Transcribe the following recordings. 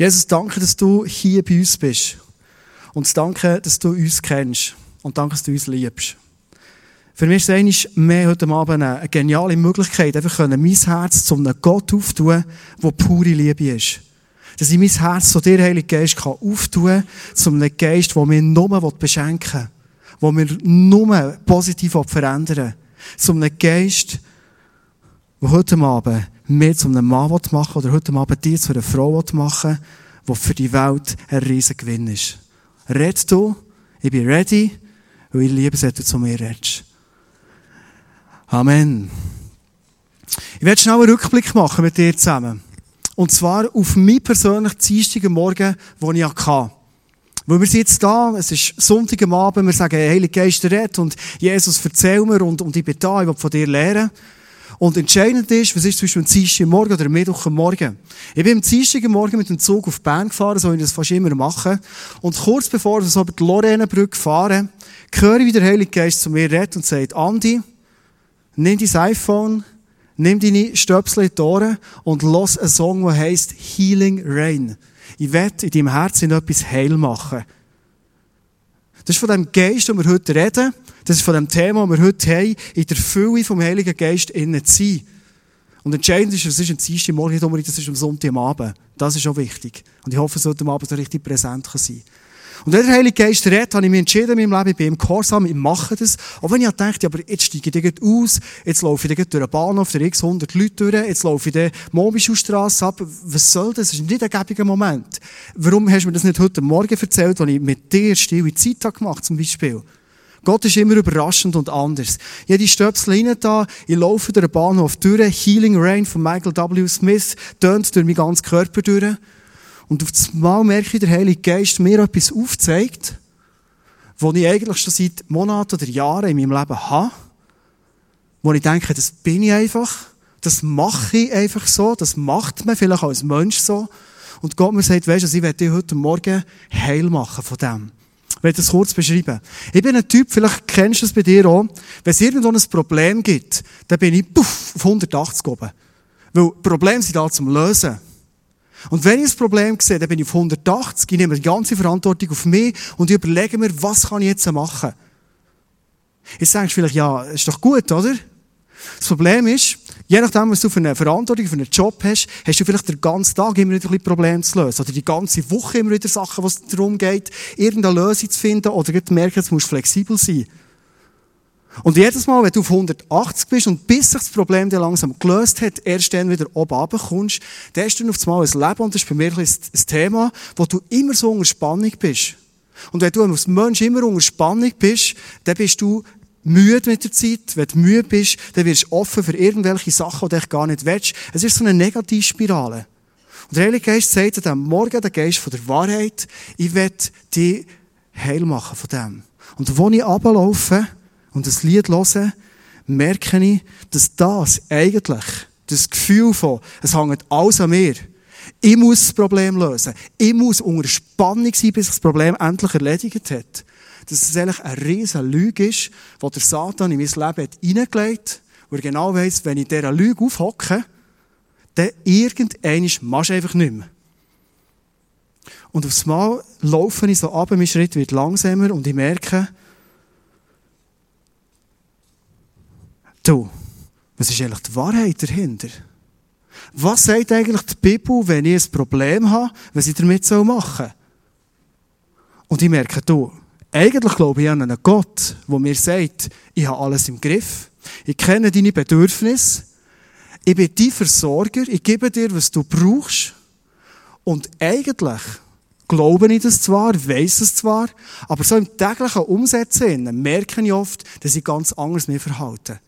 Jesus, danke, dass du hier bei uns bist. Und danke, dass du uns kennst. Und danke, dass du uns liebst. Für mich ist es mehr heute Abend eine geniale Möglichkeit, einfach mein Herz zu einem Gott auftun, der pure Liebe ist. Dass ich mein Herz zu dir, Heiliger Geist, kann auftun zu einem Geist, der mir nur beschenken will, der mir nur positiv verändern will. Zu einem Geist, der heute Abend mir zu einem Mann machen oder heute Abend dir zu einer Frau machen will, die für die Welt ein riesiger Gewinn ist. Red du, ich bin ready, weil ich liebe, dass du zu mir redest. Amen. Ich werde schnell einen Rückblick machen mit dir zusammen. Und zwar auf mich persönlich dienstigen Morgen, den ich hatte. Weil wir sind jetzt da, es ist Sonntag am Abend, wir sagen, Heilige Geist red und Jesus erzähl mir und, und ich bin da, ich will von dir lernen. Und entscheidend ist, was ist zwischen dem Dienstag Morgen oder am Morgen. Ich bin am Dienstag Morgen mit dem Zug auf Bern gefahren, so wie ich das fast immer mache. Und kurz bevor wir so über die Lorenenbrücke fahren, höre ich, wie der Heilige Geist zu mir redet und sagt, Andi, nimm dein iPhone, nimm deine Stöpsel in die Ohren und los einen Song, der heisst Healing Rain. Ich werde in deinem Herzen etwas heil machen. Das ist von dem Geist, den wir heute reden. Das ist von dem Thema, das wir heute haben, in der Fülle vom Heiligen Geist innen zu sein. Und entscheidend ist, es ist ein Dienstag Morgen, nicht unbedingt, das ist am Sonntag am Abend. Das ist auch wichtig. Und ich hoffe, es sollte am Abend so richtig präsent sein. Und wenn der Heilige Geist redet, habe ich mich entschieden in meinem Leben, ich bin im Gehorsam, ich mache das. Auch wenn ich dachte, aber jetzt steige ich aus, jetzt laufe ich durch den Bahnhof, der x 100 Leute durch, jetzt laufe ich die Mobischustrasse ab. Was soll das? Das ist nicht ein gäbiger Moment. Warum hast du mir das nicht heute Morgen erzählt, als ich mit dir stille Zeit habe gemacht, zum Beispiel? Gott ist immer überraschend und anders. Ich habe die Stöpsel da, ich laufe durch den Bahnhof durch, Healing Rain von Michael W. Smith, tönt durch meinen ganzen Körper durch. Und auf das Mal merke ich, der Heilige Geist mir etwas aufzeigt, was ich eigentlich schon seit Monaten oder Jahren in meinem Leben habe. Wo ich denke, das bin ich einfach. Das mache ich einfach so. Das macht man vielleicht als Mensch so. Und Gott mir sagt, weißt du, ich werde dich heute Morgen heil machen von dem. Ich werde das kurz beschreiben. Ich bin ein Typ, vielleicht kennst du es bei dir auch, wenn es irgendwo ein Problem gibt, dann bin ich puff, auf 180 oben. Weil Probleme sind da zum Lösen. Und wenn ich ein Problem sehe, dann bin ich auf 180, ich nehme die ganze Verantwortung auf mich und überlege mir, was kann ich jetzt machen? Jetzt denkst du vielleicht, ja, ist doch gut, oder? Das Problem ist, je nachdem, was du für eine Verantwortung, für einen Job hast, hast du vielleicht den ganzen Tag immer wieder ein Problem zu lösen. Oder die ganze Woche immer wieder Sachen, was darum geht, irgendeine Lösung zu finden oder zu merken, jetzt musst du flexibel sein. Und jedes Mal, wenn du auf 180 bist und bis sich das Problem dann langsam gelöst hat, erst dann wieder oben runterkommst, dann hast du auf einmal ein Leben, und das ist bei mir ein, ein Thema, wo du immer so unter Spannung bist. Und wenn du als Mensch immer unter Spannung bist, dann bist du müde mit der Zeit. Wenn du müde bist, dann wirst du offen für irgendwelche Sachen, die du gar nicht willst. Es ist so eine Negativspirale. Und der Heilige Geist sagt diesem Morgen, der Geist von der Wahrheit, ich will dich heil machen von dem. Und wo ich runterlaufe, und das Lied höre, merke ich, dass das eigentlich, das Gefühl von, es hängt alles an mir. Ich muss das Problem lösen. Ich muss unter Spannung sein, bis sich das Problem endlich erledigt hat. Dass es eigentlich eine riesige Lüge ist, die der Satan in mein Leben hat hineingelegt hat, wo er genau weiss, wenn ich dieser Lüge aufhocke, dann irgendein machst du einfach nicht mehr. Und aufs Mal laufe ich so ab, mein Schritt wird langsamer und ich merke, Du, was ist eigentlich die Wahrheit dahinter? Was sagt eigentlich die Bibel, wenn ich ein Problem habe, was ich damit machen soll? Und ich merke, du, eigentlich glaube ich an einen Gott, der mir sagt, ich habe alles im Griff. Ich kenne deine Bedürfnisse. Ich bin dein Versorger. Ich gebe dir, was du brauchst. Und eigentlich glaube ich das zwar, weiss es zwar, aber so im täglichen Umsetzen merke ich oft, dass ich ganz anders mich verhalte.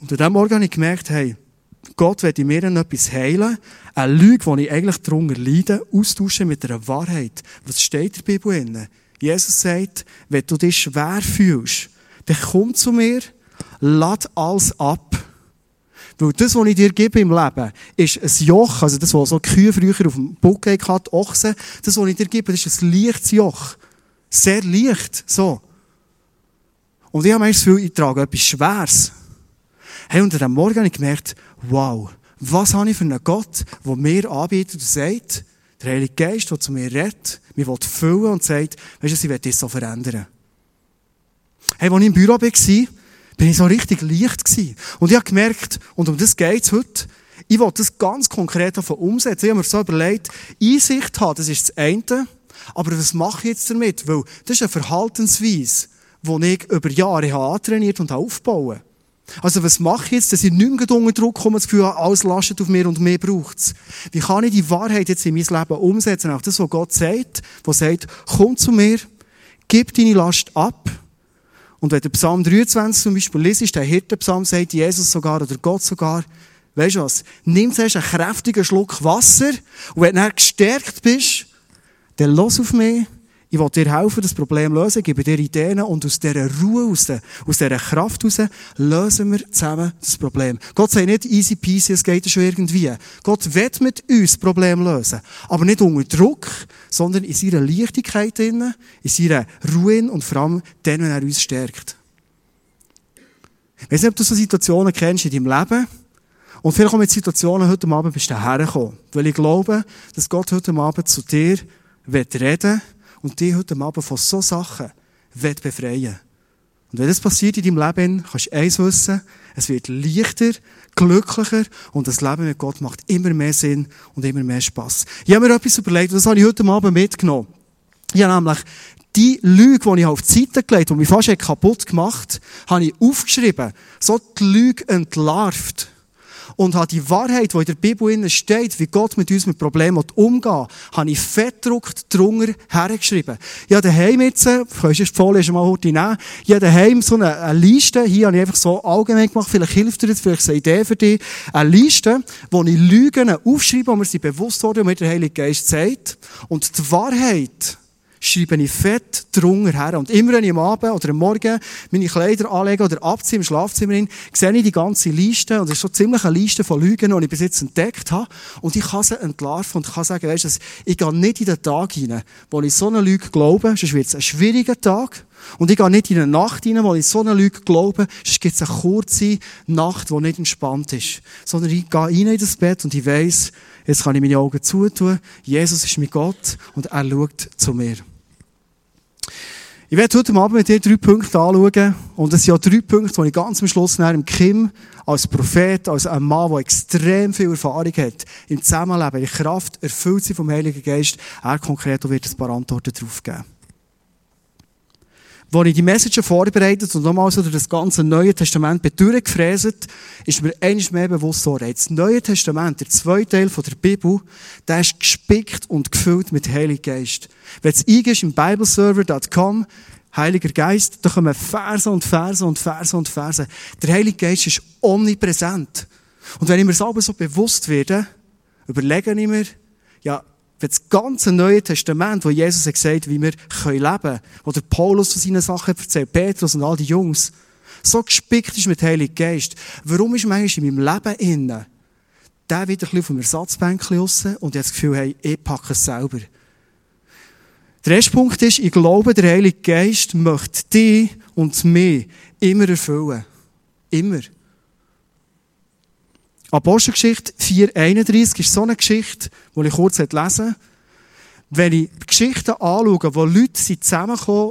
Und an diesem Morgen habe ich gemerkt, hey, Gott will in mir etwas heilen, eine Lüge, die ich eigentlich darunter leide, austauschen mit einer Wahrheit. Was steht in der Bibel drin? Jesus sagt, wenn du dich schwer fühlst, dann komm zu mir, lad alles ab. Weil das, was ich dir gebe im Leben, ist ein Joch, also das, was so die Kühe früher auf dem Buck hatten, Ochsen, das, was ich dir gebe, das ist ein leichtes Joch. Sehr leicht, so. Und ich habe mir das Gefühl, ich trage etwas Schweres. Hey, unter dem Morgen habe ich gemerkt, wow, Was habe ich für einen Gott, der mir anbietet und sagt, der Heilige Geist, der zu mir redet, mich will füllen und sagt, weißt du, ich werde das so verändern. Hey, als ich im Büro war, bin ich so richtig leicht. Und ich habe gemerkt, und um das geht's heute, ich will das ganz konkret davon umsetzen. Ich habe mir so überlegt, Einsicht haben, das ist das eine, aber was mache ich jetzt damit? Weil das ist eine Verhaltensweise, die ich über Jahre habe antrainiert und aufgebaut Also was mache ich jetzt, dass ich nicht mehr unter Druck komme, das Gefühl habe, alles lastet auf mir und mehr braucht's. Wie kann ich die Wahrheit jetzt in mein Leben umsetzen? Auch das, was Gott sagt, wo sagt, komm zu mir, gib deine Last ab, und wenn der Psalm 23 zum Beispiel liest, der Hirtenpsalm sagt Jesus sogar oder Gott sogar, weißt du was? Nimm zuerst einen kräftigen Schluck Wasser und wenn du dann gestärkt bist, dann los auf mich ich will dir helfen, das Problem zu lösen, gebe dir Ideen und aus dieser Ruhe, aus, aus dieser Kraft heraus, lösen wir zusammen das Problem. Gott sagt nicht easy peasy, es geht schon irgendwie. Gott will mit uns das Problem lösen. Aber nicht unter Druck, sondern in seiner Leichtigkeit drin, in seiner Ruhe und vor allem dann, wenn er uns stärkt. Ich weiß nicht, ob du so Situationen kennst in deinem Leben. Und vielleicht auch mit Situationen heute Abend bist du hergekommen. Weil ich glaube, dass Gott heute Abend zu dir reden will und dich heute Abend von so Sachen befreien Und wenn das passiert in deinem Leben, kannst du eins wissen, es wird leichter, glücklicher und das Leben mit Gott macht immer mehr Sinn und immer mehr Spass. Ich habe mir etwas überlegt, das habe ich heute Abend mitgenommen. Ich habe nämlich die Lüge, die ich auf die Seite gelegt habe, die mich fast kaputt gemacht habe, ich aufgeschrieben. So die Lüge entlarvt und habe die Wahrheit, die in der Bibel steht, wie Gott mit uns mit Problemen umgeht, habe ich fettdruckt drunter hergeschrieben. Ich habe daheim jetzt, kannst du die Folie mal heute nehmen, ich habe daheim so eine, eine Liste, hier habe ich einfach so allgemein gemacht, vielleicht hilft dir das, vielleicht ist eine Idee für dich, eine Liste, wo ich Lügen aufschreibe, wo mir sie bewusst wurde und mir der Heilige Geist sagt. Und die Wahrheit, schreibe ich fett drunter her. Und immer wenn ich am Abend oder am Morgen meine Kleider anlege oder abziehe im Schlafzimmer hin, sehe ich die ganze Liste, und das ist so ziemlich eine Liste von Lügen, die ich bis jetzt entdeckt habe. Und ich kann sie entlarven und kann sagen, weißt du, ich gehe nicht in den Tag hinein, wo ich so eine Lüge glaube, sonst wird es ein schwieriger Tag. Und ich gehe nicht in eine Nacht hinein, wo ich so eine Lüge glaube, sonst gibt es eine kurze Nacht, die nicht entspannt ist. Sondern ich gehe rein in das Bett und ich weiss, jetzt kann ich meine Augen zutun, Jesus ist mein Gott und er schaut zu mir. Ich werde heute Abend mit dir drei Punkte anschauen. Und es sind ja drei Punkte, die ich ganz am Schluss dem Kim als Prophet, als ein Mann, der extrem viel Erfahrung hat, im Zusammenleben, in Kraft, erfüllt sie vom Heiligen Geist, er konkret wird ein paar Antworten darauf geben. Als ich die Message vorbereitet und nochmal so durch das ganze Neue Testament durchgefräset, ist mir eines mehr bewusst so, das Neue Testament, der zweite Teil der Bibel, der ist gespickt und gefüllt mit Heiligen Geist. Wenn du eingehst im bibleserver.com, Heiliger Geist, da kommen Verse und Verse und Verse und Verse. Der Heilige Geist ist omnipräsent. Und wenn ich mir selber so bewusst werde, überlege ich mir, ja, wenn das ganze Neue Testament, wo Jesus hat gesagt, wie wir leben können, wo der Paulus von seinen Sachen erzählt, Petrus und all die Jungs, so gespickt ist mit Heiligen Geist, warum ist manchmal in meinem Leben innen, der wieder ein bisschen dem Ersatzbänkchen raus und ich das Gefühl, hey, ich packe es selber. Der erste Punkt ist, ich glaube, der Heilige Geist möchte dich und mich immer erfüllen. Immer. Apostelgeschichte 4,31 ist so eine Geschichte, die ich kurz lesen lese. Wenn ich Geschichten anschaue, wo Leute sind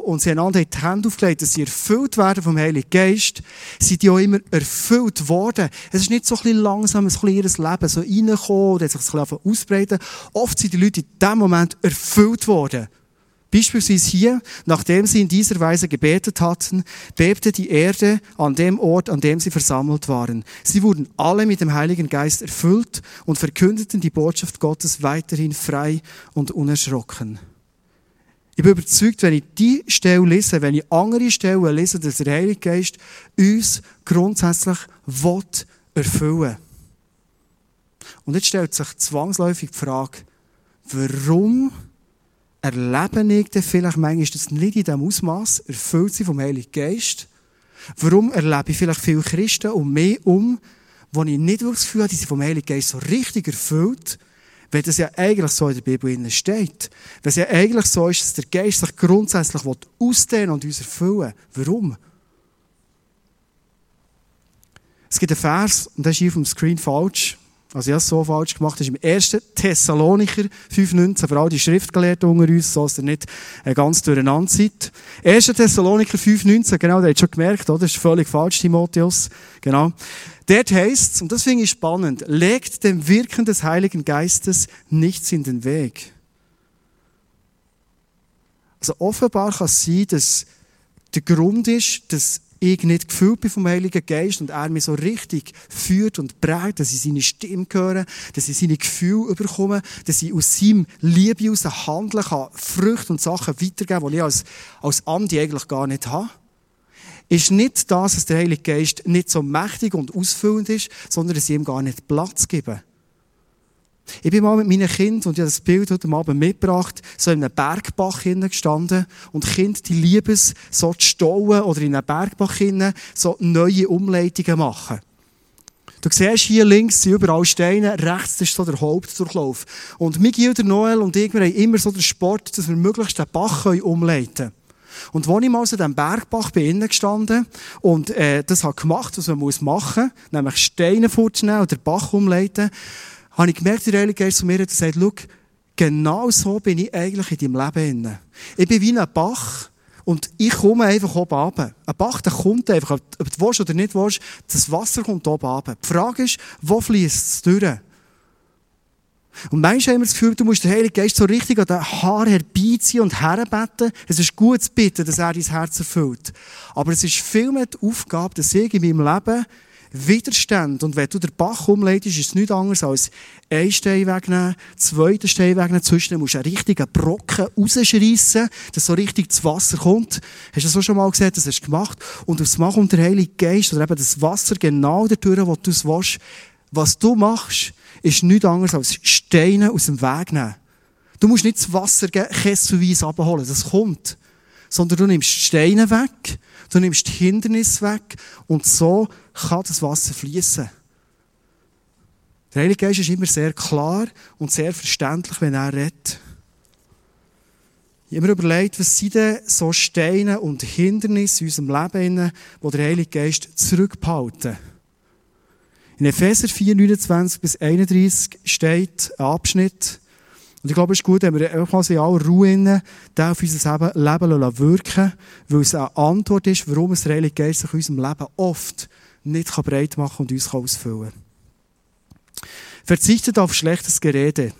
und sie einander in die Hände aufgelegt, dass sie erfüllt werden vom Heiligen Geist, sind die auch immer erfüllt worden. Es ist nicht so ein bisschen langsam, ein bisschen ihres Leben so reingekommen oder sich ein bisschen ausbreiten. Oft sind die Leute in diesem Moment erfüllt worden. Beispielsweise hier, nachdem sie in dieser Weise gebetet hatten, bebte die Erde an dem Ort, an dem sie versammelt waren. Sie wurden alle mit dem Heiligen Geist erfüllt und verkündeten die Botschaft Gottes weiterhin frei und unerschrocken. Ich bin überzeugt, wenn ich die Stelle lese, wenn ich andere Stellen lese, dass der Heilige Geist uns grundsätzlich will erfüllen Und jetzt stellt sich zwangsläufig die Frage, warum erlebe ich dann vielleicht manchmal das nicht in diesem Ausmaß, erfüllt sie vom Heiligen Geist? Warum erlebe ich vielleicht viele Christen um mich um, wo ich nicht das Gefühl habe, die sind vom Heiligen Geist so richtig erfüllt, wenn das ja eigentlich so in der Bibel steht. Wenn es ja eigentlich so ist, dass der Geist sich grundsätzlich ausdehnen und uns erfüllen Warum? Es gibt einen Vers, und der ist hier auf dem Screen falsch. Also ich habe es so falsch gemacht. Das ist im 1. Thessalonicher 5,19. Für all die Schriftgelehrten unter uns, so dass ihr nicht äh, ganz durcheinander seid. 1. Thessalonicher 5,19. Genau, der hat schon gemerkt, oder? Das ist völlig falsch, Timotheus. Genau. Dort heisst es, und das finde ich spannend, legt dem Wirken des Heiligen Geistes nichts in den Weg. Also offenbar kann es sein, dass der Grund ist, dass ich nicht gefüllt bin vom Heiligen Geist und er mich so richtig führt und prägt, dass ich seine Stimme höre, dass ich seine Gefühle überkomme, dass ich aus seinem Liebe heraus handeln kann, Früchte und Sachen weitergeben, die ich als, als Andi eigentlich gar nicht habe. Ist nicht das, dass der Heilige Geist nicht so mächtig und ausfüllend ist, sondern dass ich ihm gar nicht Platz gebe. Ich bin mal mit meinen Kindern, und ich habe das Bild heute Abend mitgebracht, so in einem Bergbach gestanden und Kinder, die lieben es, so zu stauen oder in einem Bergbach so neue Umleitungen machen. Du siehst hier links sind überall Steine, rechts ist so der Hauptdurchlauf. Und Miguel, der Noel und ich, wir haben immer so den Sport, dass wir möglichst den Bach umleiten können. Und als ich mal so in diesem Bergbach bin innen gestanden und äh, das hat gemacht, was man muss machen, nämlich Steine vorzunehmen und den Bach umleiten, habe ich gemerkt, der Heilige Geist zu mir hat gesagt, schau, genau so bin ich eigentlich in deinem Leben. Ich bin wie ein Bach und ich komme einfach oben runter. Ein Bach, der kommt einfach, ob du willst oder nicht willst, das Wasser kommt oben runter. Die Frage ist, wo fließt es durch? Und manchmal haben wir das Gefühl, du musst den Heiligen Geist so richtig an den Haar herbeiziehen und herbeten. Es ist gut zu bitten, dass er dein Herz erfüllt. Aber es ist vielmehr die Aufgabe, dass ich in meinem Leben Widerstand. Und wenn du den Bach umleitest, ist es nichts anderes als einen Stein wegnehmen, zweiten Stein wegnehmen, zwischen musst du einen richtigen Brocken rausschreissen, dass so richtig das Wasser kommt. Hast du das auch schon mal gesehen? Das hast du gemacht. Und aus Machen kommt der Heilige Geist, oder eben das Wasser genau dadurch, wo du es willst. Was du machst, ist nichts anderes als Steine aus dem Weg nehmen. Du musst nicht das Wasser kesselweise abholen, das kommt. Sondern du nimmst Steine weg, du nimmst Hindernisse weg und so kann das Wasser fließen. Der Heilige Geist ist immer sehr klar und sehr verständlich, wenn er redet. Ich habe mir überlegt, was sind denn so Steine und Hindernisse in unserem Leben, die der Heilige Geist zurückbehalten. In Epheser 4, 29 bis 31 steht ein Abschnitt, und ich glaube, es ist gut, wenn wir einfach in aller Ruhe auf unser Leben wirken weil es eine Antwort ist, warum es Heilige Geist sich in unserem Leben oft nicht breit machen und uns ausfüllen kann. Verzichtet auf schlechtes Gerede,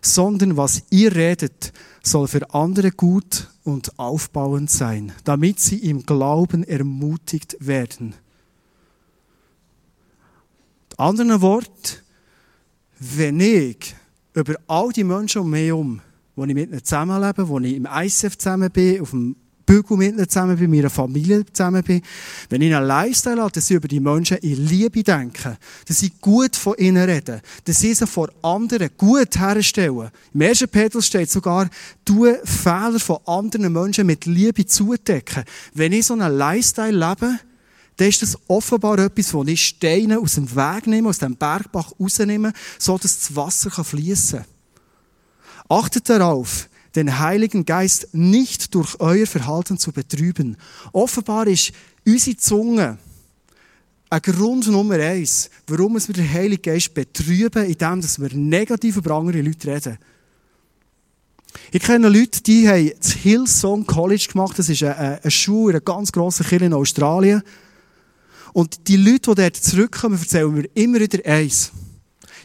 sondern was ihr redet, soll für andere gut und aufbauend sein, damit sie im Glauben ermutigt werden. Mit anderen Worten, wenn ich über all die Menschen um mich herum, wo ich mit ihnen zusammenlebe, wo ich im ICF zusammen bin, auf dem Bügel mit ihnen zusammen bin, mit meiner Familie zusammen bin, wenn ich einen Lifestyle habe, dass ich über die Menschen in Liebe denke, dass ich gut von ihnen rede, dass ich sie vor anderen gut herstelle. Im 1. Petrus steht sogar, du Fehler von anderen Menschen mit Liebe zudecken. Wenn ich so einen Lifestyle lebe, dann ist das offenbar etwas, wo ich Steine aus dem Weg nehme, aus dem Bergbach rausnehme, so dass das Wasser fließen kann. Achtet darauf, den Heiligen Geist nicht durch euer Verhalten zu betrüben. Offenbar ist unsere Zunge ein Grund Nummer eins, warum wir den Heiligen Geist betrüben, indem wir negativ über andere Leute reden. Ich kenne Leute, die haben das Hillsong College gemacht. Das ist eine, eine Schule in einer ganz grossen Kirche in Australien. Und die Leute, die dort zurückkommen, erzählen mir immer wieder eins.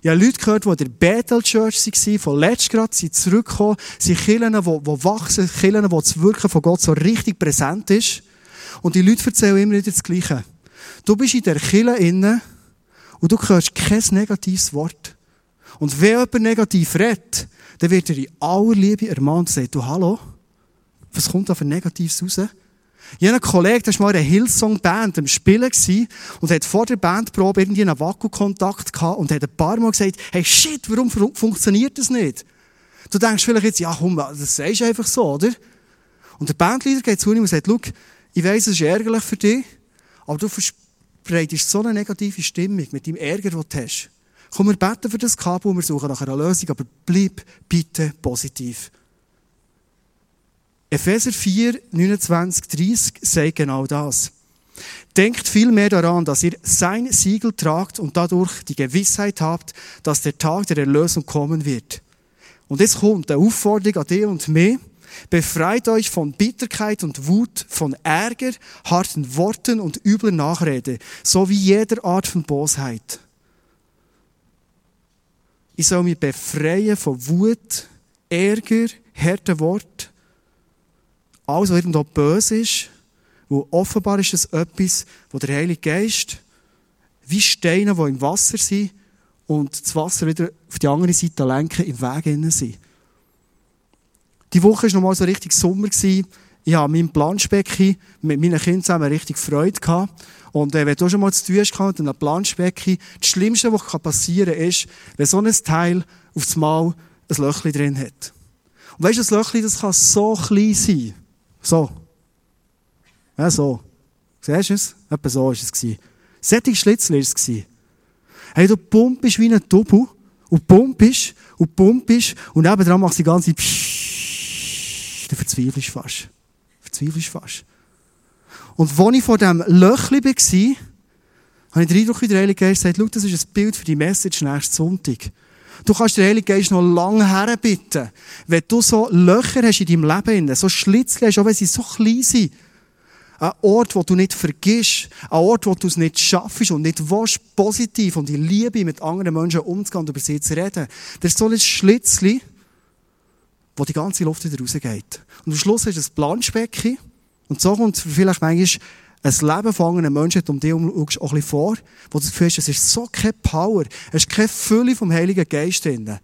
Ich habe Leute gehört, die in der Bethel Church waren, von letztem Grad sind zurückgekommen, sind Kirchen, die, die wachsen, Kirchen, wo das Wirken von Gott so richtig präsent ist. Und die Leute erzählen immer wieder das Gleiche. Du bist in der Kirche innen und du hörst kein negatives Wort. Und wenn jemand negativ redet, dann wird er in aller Liebe ermahnt und sagt, du, hallo, was kommt da für Negatives raus? Einen Kollegen, der war mal in einer Hillsong-Band am Spielen und hat vor der Bandprobe irgendwie einen Vakuumkontakt gehabt und hat ein paar Mal gesagt, hey shit, warum funktioniert das nicht? Du denkst vielleicht jetzt, ja komm, das sagst du einfach so, oder? Und der Bandleader geht zu ihm und sagt, schau, ich weiss, es ist ärgerlich für dich, aber du verbreitest so eine negative Stimmung mit dem Ärger, den du hast. Komm, wir beten für das Kabel wir suchen nach einer Lösung, aber bleib bitte positiv. Epheser 4, 29, 30 sagt genau das. Denkt vielmehr daran, dass ihr sein Siegel tragt und dadurch die Gewissheit habt, dass der Tag der Erlösung kommen wird. Und jetzt kommt eine Aufforderung an dich und mich. Befreit euch von Bitterkeit und Wut, von Ärger, harten Worten und übler Nachrede, sowie jeder Art von Bosheit. Ich soll mich befreien von Wut, Ärger, harten Wort, alles, was irgendwo böse ist, wo offenbar ist es etwas, wo der Heilige Geist wie Steine, die im Wasser sind und das Wasser wieder auf die andere Seite lenken, im Weg innen sind. Die Woche war noch mal so richtig Sommer. Ich habe meinem Planschbecken mit meinen Kindern zusammen richtig Freude gehabt. Und äh, wenn du schon mal zu tun hast mit einem Planschbecken, das Schlimmste, was passieren kann, ist, wenn so ein Teil auf das Mal ein Löchchen drin hat. Und weißt du, das Löchchen, das kann so klein sein. So. Ja, so. Siehst du es? Etwa so war es. Sättig Schlitzel war es. Hey, du pumpst wie ein Double und pumpst und pumpst und nebenan machst du die ganze Psch, du verzweifelst fast. Verzweifelst fast. Und als ich vor diesem Löchli war, habe ich den Eindruck, wie der Heilige Geist sagt, schau, das ist ein Bild für die Message nächsten Sonntag. Du kannst den Heiligen Geist noch lange herbitten. Wenn du so Löcher hast in deinem Leben, so Schlitzchen hast, auch wenn sie so klein sind, ein Ort, wo du nicht vergisst. Ein Ort, wo du es nicht schaffst und nicht willst, positiv und in Liebe mit anderen Menschen umzugehen und über sie zu reden. Das ist so ein Schlitzchen, wo die ganze Luft wieder rausgeht. Und am Schluss ist es ein Planschbecken. Und so kommt vielleicht manchmal ein Leben von anderen Menschen um dich herum auch ein bisschen vor, wo du das Gefühl hast, es ist so keine Power, es ist keine Fülle vom Heiligen Geist drin.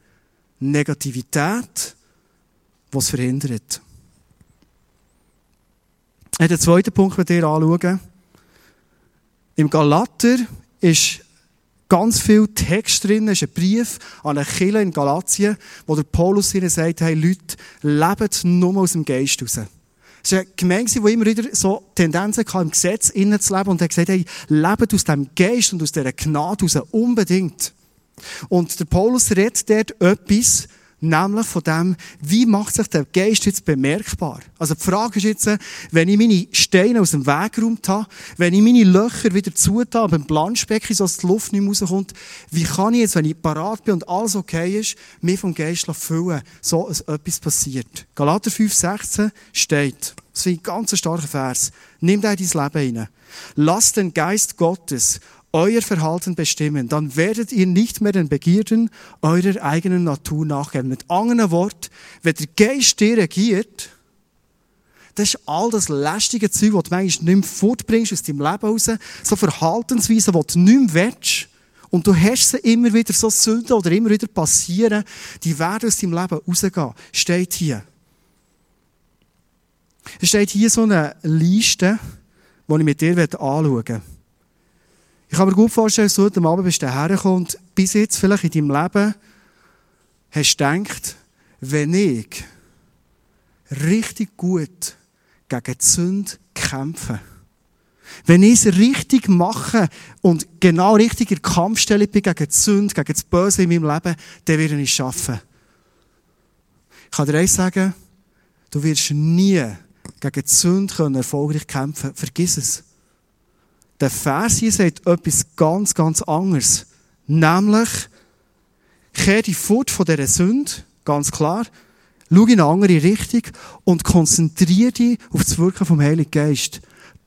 Negativität, was verhindert. Ich werde den zweiten Punkt mit dir anschauen. Im Galater ist ganz viel Text drin. Es ist ein Brief an eine Kirche in Galatien, wo der Paulus ihnen sagt, hey Leute, lebt nur aus dem Geist raus. Es war eine Gemeinde, die immer wieder so Tendenzen hatte, im Gesetz innen zu leben und er hat gesagt, hey, lebt aus dem Geist und aus dieser Gnade raus, unbedingt. Und der Paulus redet dort etwas, Nämlich von dem, wie macht sich der Geist jetzt bemerkbar? Also die Frage ist jetzt, wenn ich meine Steine aus dem Weg geräumt habe, wenn ich meine Löcher wieder zutan, beim Planschbecken, so dass die Luft nicht mehr rauskommt, wie kann ich jetzt, wenn ich parat bin und alles okay ist, mich vom Geist füllen, so dass etwas passiert? Galater 5,16 steht, das ist ein ganz starker Vers, nimm da in dein Leben hinein. Lass den Geist Gottes euer Verhalten bestimmen, dann werdet ihr nicht mehr den Begierden eurer eigenen Natur nachgeben. Mit anderen Worten, wenn der Geist dir regiert, das ist all das lästige Zeug, das du manchmal nicht mehr fortbringst aus deinem Leben raus, so Verhaltensweisen, die du nicht mehr willst, und du hast sie immer wieder so Sünden oder immer wieder passieren, die werden aus deinem Leben rausgehen. Steht hier. Es steht hier so eine Liste, die ich mit dir anschauen möchte. Ich kann mir gut vorstellen, dass du heute Abend bist hergekommen und bis jetzt vielleicht in deinem Leben hast du gedacht, wenn ich richtig gut gegen die Sünde kämpfe, wenn ich es richtig mache und genau richtig in der Kampfstelle bin gegen die Sünde, gegen das Böse in meinem Leben, dann werde ich es schaffen. Ich kann dir eins sagen, du wirst nie gegen die Sünde erfolgreich kämpfen. Vergiss es. Der Vers hier sagt etwas ganz, ganz anderes. Nämlich, kehr dich fort von dieser Sünde, ganz klar, schau in eine andere Richtung und konzentriere dich auf das Wirken vom Heiligen Geist.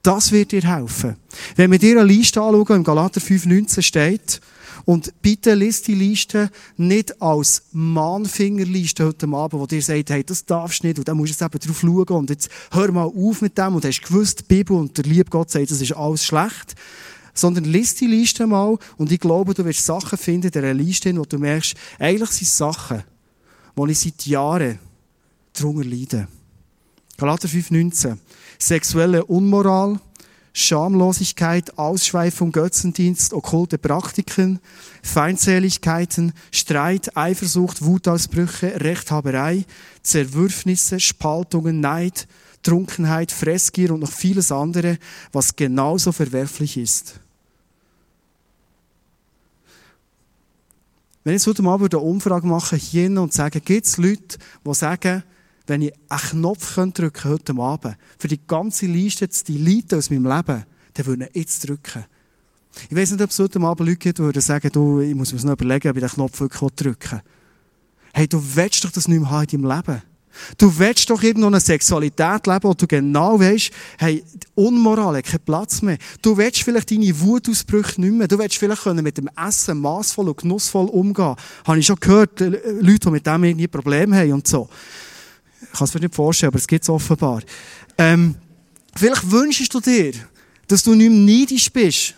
Das wird dir helfen. Wenn wir dir eine Liste anschauen, im Galater 5,19 steht, und bitte liest die Liste nicht als Mahnfingerliste heute Abend, wo dir sagt, hey, das darfst du nicht und dann musst du eben drauf schauen und jetzt hör mal auf mit dem und hast gewusst, die Bibel und der liebe Gott sagt, das ist alles schlecht. Sondern liest die Liste mal und ich glaube, du wirst Sachen finden in dieser Liste, wo du merkst, eigentlich sind es Sachen, wo ich seit Jahren drunter leide. Galater 5,19. Sexuelle Unmoral, Schamlosigkeit, Ausschweifung, Götzendienst, okkulte Praktiken, Feindseligkeiten, Streit, Eifersucht, Wutausbrüche, Rechthaberei, Zerwürfnisse, Spaltungen, Neid, Trunkenheit, Fressgier und noch vieles andere, was genauso verwerflich ist. Wenn ich jetzt heute mal eine Umfrage mache hier und sage, gibt es Leute, die sagen, wenn ich einen Knopf drücken könnte heute Abend, für die ganze Liste zu deleten aus meinem Leben, der würde ihn jetzt drücken. Ich weiß nicht, ob es heute Abend Leute gibt, die sagen, du, ich muss mir noch überlegen, ob ich den Knopf wirklich drücken. Hey, du willst doch das nicht mehr haben in deinem Leben. Du willst doch irgendwo eine Sexualität leben, wo du genau weißt, hey, Unmoral hat keinen Platz mehr. Du willst vielleicht deine Wutausbrüche nicht mehr. Du willst vielleicht können mit dem Essen maßvoll und genussvoll umgehen. Habe ich schon gehört, äh, Leute, die mit dem irgendwie Probleme haben und so. Ich kann es mir nicht vorstellen, aber es gibt es offenbar. Ähm, vielleicht wünschst du dir, dass du nicht mehr neidisch bist.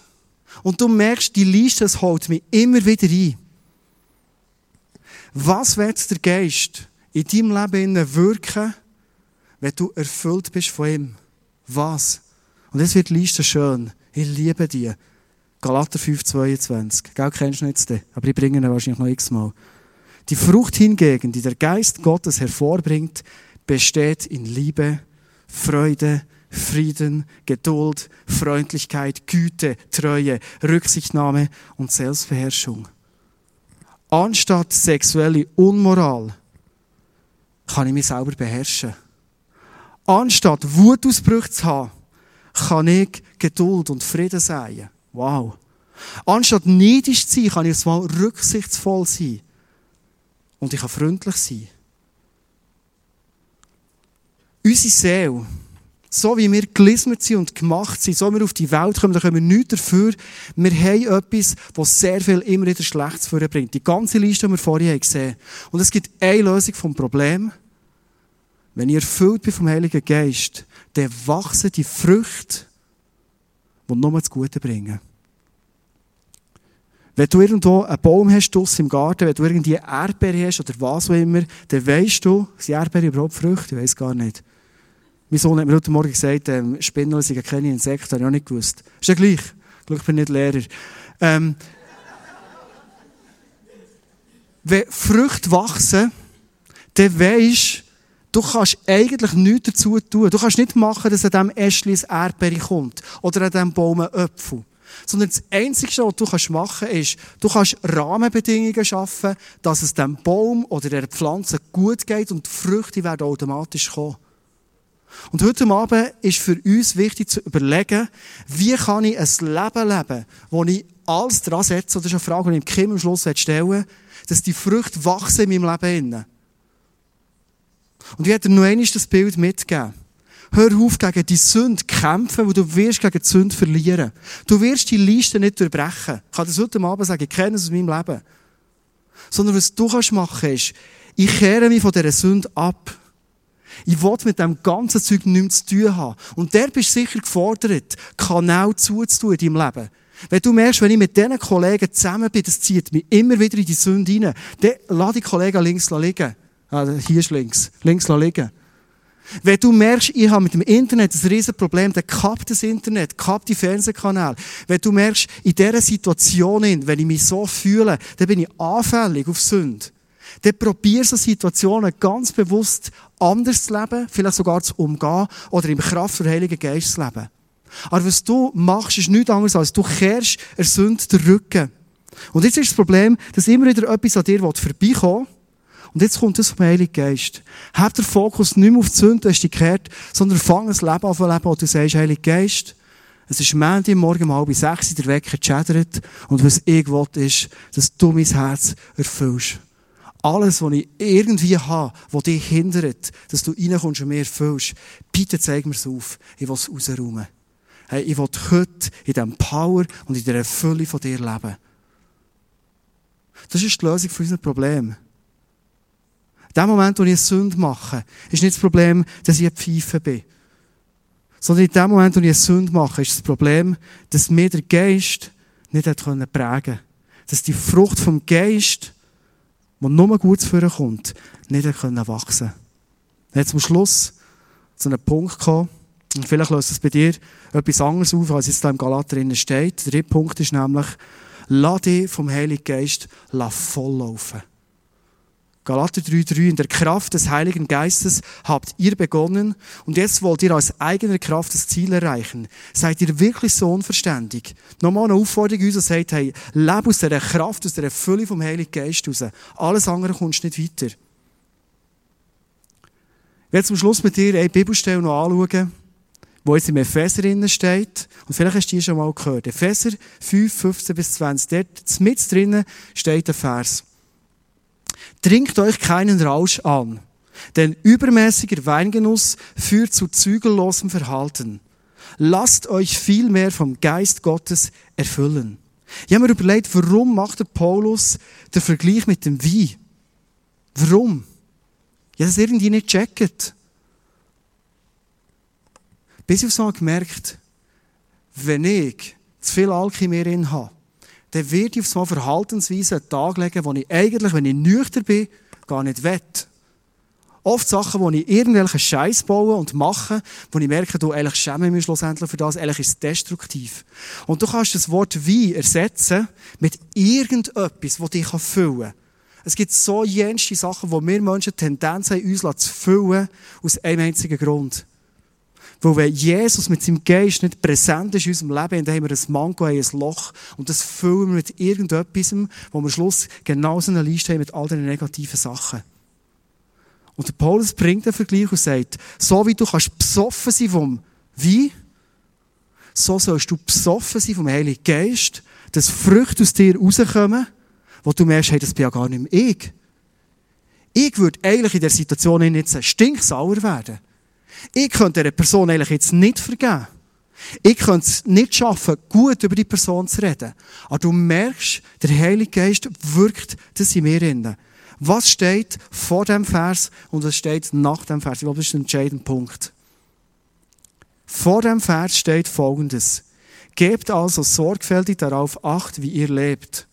Und du merkst, die Liste, das holt mich immer wieder ein. Was wird der Geist in deinem Leben wirken, wenn du erfüllt bist von ihm? Was? Und jetzt wird die Liste schön. Ich liebe die. Galater 5, 22. Gell, kennst du nicht den? Aber ich bringe ihn wahrscheinlich noch x-mal. Die Frucht hingegen, die der Geist Gottes hervorbringt, besteht in Liebe, Freude, Frieden, Geduld, Freundlichkeit, Güte, Treue, Rücksichtnahme und Selbstbeherrschung. Anstatt sexuelle Unmoral kann ich mich selber beherrschen. Anstatt Wutausbrüche zu haben, kann ich Geduld und Frieden sein. Wow. Anstatt neidisch zu sein, kann ich mal rücksichtsvoll sein. Und ich kann freundlich sein. Unsere Seele, so wie wir gelismet sind und gemacht sind, so wie wir auf die Welt kommen, da können wir nichts dafür. Wir haben etwas, was sehr viel immer wieder Schlechtes vorbringt. Die ganze Liste, die wir vorhin gesehen haben. Und es gibt eine Lösung vom Problem. Wenn ihr erfüllt bin vom Heiligen Geist, dann wachsen die Früchte, die nur das Gute bringen. Wenn du irgendwo einen Baum hast im Garten, wenn du irgendwie Erdbeere hast oder was auch immer, dann weißt du, sind Erdbeere überhaupt Früchte? Ich weiß gar nicht. Mein Sohn hat mir heute Morgen gesagt, ähm, Spinnen sind keine Insekten, habe ich auch nicht gewusst. Ist ja gleich. Glück bin nicht Lehrer. Ähm, wenn Früchte wachsen, dann weisst du, kannst eigentlich nichts dazu tun. Du kannst nicht machen, dass an diesem Äschli ein Erdbeere kommt oder an diesem Baum ein Apfel. Sondern das Einzige, was du machen kannst, ist, du kannst Rahmenbedingungen schaffen, dass es dem Baum oder der Pflanze gut geht und die Früchte werden automatisch kommen. Und heute Abend ist für uns wichtig zu überlegen, wie kann ich ein Leben leben, wo ich alles dran setze, das ist eine Frage, die ich Kim am Schluss stellen dass die Früchte wachsen in meinem Leben. Und ich dir noch einmal das Bild mitgeben. Hör auf, gegen die Sünde kämpfen, weil du wirst gegen die Sünde verlieren. Du wirst die Liste nicht durchbrechen. Ich kann das heute Abend sagen, ich kenne es aus meinem Leben. Sondern was du kannst machen ist, ich kehre mich von dieser Sünde ab. Ich will mit dem ganzen Zeug nichts zu tun haben. Und der bist sicher gefordert, Kanal zuzutun in deinem Leben. Wenn du merkst, wenn ich mit diesen Kollegen zusammen bin, das zieht mich immer wieder in die Sünde rein, dann lass die Kollegen links liegen. Ah, hier ist links. Links liegen. Wenn du merkst, ich habe mit dem Internet ein riesen Problem, dann kappt das Internet, kappt die Fernsehkanäle. Wenn du merkst, in dieser Situation, wenn ich mich so fühle, dann bin ich anfällig auf Sünde. Dann probier so Situationen ganz bewusst anders zu leben, vielleicht sogar zu umgehen oder im Kraft der Heiligen Geist zu leben. Aber was du machst, ist nichts anderes als du kehrst er Sünde den Rücken. Und jetzt ist das Problem, dass immer wieder etwas an dir vorbeikommt. Und jetzt kommt das vom Heiligen Geist. Hab den Fokus nicht mehr auf die Sünde, hast dich gekehrt, sondern fang ein Leben an zu leben, wo du sagst, Heiliger Geist, es ist Montag, morgen um halb sechs, der Wecker chattert. Und was ich will, ist, dass du mein Herz erfüllst. Alles, was ich irgendwie habe, was dich hindert, dass du reinkommst und mir erfüllst, bitte zeig mir es auf. Ich will es rausräumen. Hey, ich will heute in diesem Power und in der Fülle von dir leben. Das ist die Lösung für unser Problem. In dem Moment, wo ich eine Sünde mache, ist nicht das Problem, dass ich ein Pfeife bin. Sondern in dem Moment, wo ich eine Sünde mache, ist das Problem, dass mir der Geist nicht hat prägen konnte. Dass die Frucht vom Geist wo nur gut für kommt, nicht können wachsen können. Jetzt zum Schluss zu einem Punkt gekommen, und vielleicht löst es bei dir etwas anderes auf, als jetzt da im Galater drinnen steht. Der dritte Punkt ist nämlich, lass dich vom Heiligen Geist volllaufen. Galater 3,3, in der Kraft des Heiligen Geistes habt ihr begonnen und jetzt wollt ihr aus eigener Kraft das Ziel erreichen. Seid ihr wirklich so unverständig? Nochmal eine Aufforderung uns, die sagt, hey, lebe aus dieser Kraft, aus dieser Fülle vom Heiligen Geist raus. Alles andere kommst nicht weiter. Ich werde zum Schluss mit dir eine Bibelstelle noch anschauen, wo jetzt im Epheser drinnen steht, und vielleicht hast du die schon mal gehört, Epheser 5, 15 bis 20, dort mit drinnen steht der Vers. Trinkt euch keinen Rausch an, denn übermäßiger Weingenuss führt zu zügellosem Verhalten. Lasst euch vielmehr vom Geist Gottes erfüllen. Ich habe mir überlegt, warum macht der Paulus den Vergleich mit dem Wein? Warum? Ich habe das irgendwie nicht gecheckt. Bis ich so gemerkt wenn ich zu viel Alkohol in habe, dann werde ich auf so eine Verhaltensweise einen Tag legen, wo ich eigentlich, wenn ich nüchtern bin, gar nicht will. Oft Sachen, wo ich irgendwelchen Scheiß baue und mache, wo ich merke, du, eigentlich schäme mich schlussendlich für das, eigentlich ist es destruktiv. Und du kannst das Wort wie ersetzen mit irgendetwas, das dich füllen kann. Es gibt so jenste Sachen, wo wir Menschen Tendenz haben, uns zu füllen, aus einem einzigen Grund. Weil wenn Jesus mit seinem Geist nicht präsent ist in unserem Leben, dann haben wir ein Mango, ein Loch und das füllen wir mit irgendetwas, wo wir am Schluss genau so eine Liste haben mit all den negativen Sachen. Und der Paulus bringt den Vergleich und sagt, so wie du kannst besoffen sein vom Wein, so sollst du besoffen sein vom Heiligen Geist, dass Früchte aus dir rauskommen, wo du merkst, hey, das bin ja gar nicht mehr ich. Ich würde eigentlich in der Situation nicht stinksauer werden. Ich könnte dieser Person eigentlich jetzt nicht vergeben. Ich könnte es nicht schaffen, gut über die Person zu reden. Aber du merkst, der Heilige Geist wirkt das in mir innen. Was steht vor dem Vers und was steht nach dem Vers? Ich glaube, das ist ein entscheidender Punkt. Vor dem Vers steht Folgendes. Gebt also sorgfältig darauf Acht, wie ihr lebt.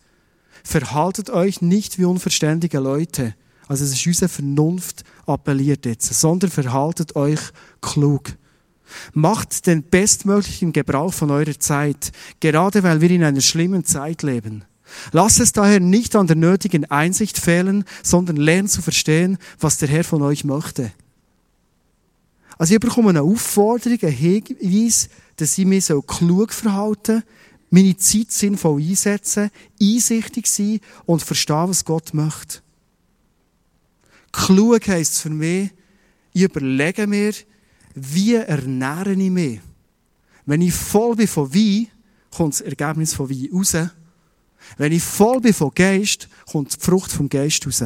Verhaltet euch nicht wie unverständige Leute. Also es ist unsere Vernunft appelliert jetzt, sondern verhaltet euch klug. Macht den bestmöglichen Gebrauch von eurer Zeit, gerade weil wir in einer schlimmen Zeit leben. Lasst es daher nicht an der nötigen Einsicht fehlen, sondern lernt zu verstehen, was der Herr von euch möchte. Also ich bekomme eine Aufforderung, einen Hinweis, dass ich mich so klug verhalten meine Zeit sinnvoll einsetzen, einsichtig sein und verstehen, was Gott möchte. Klug heisst für mich, ich überlege mir, wie ernähre ich mich. Wenn ich voll bin von Wein, kommt das Ergebnis von Wein raus. Wenn ich voll bin von Geist, kommt die Frucht vom Geist raus.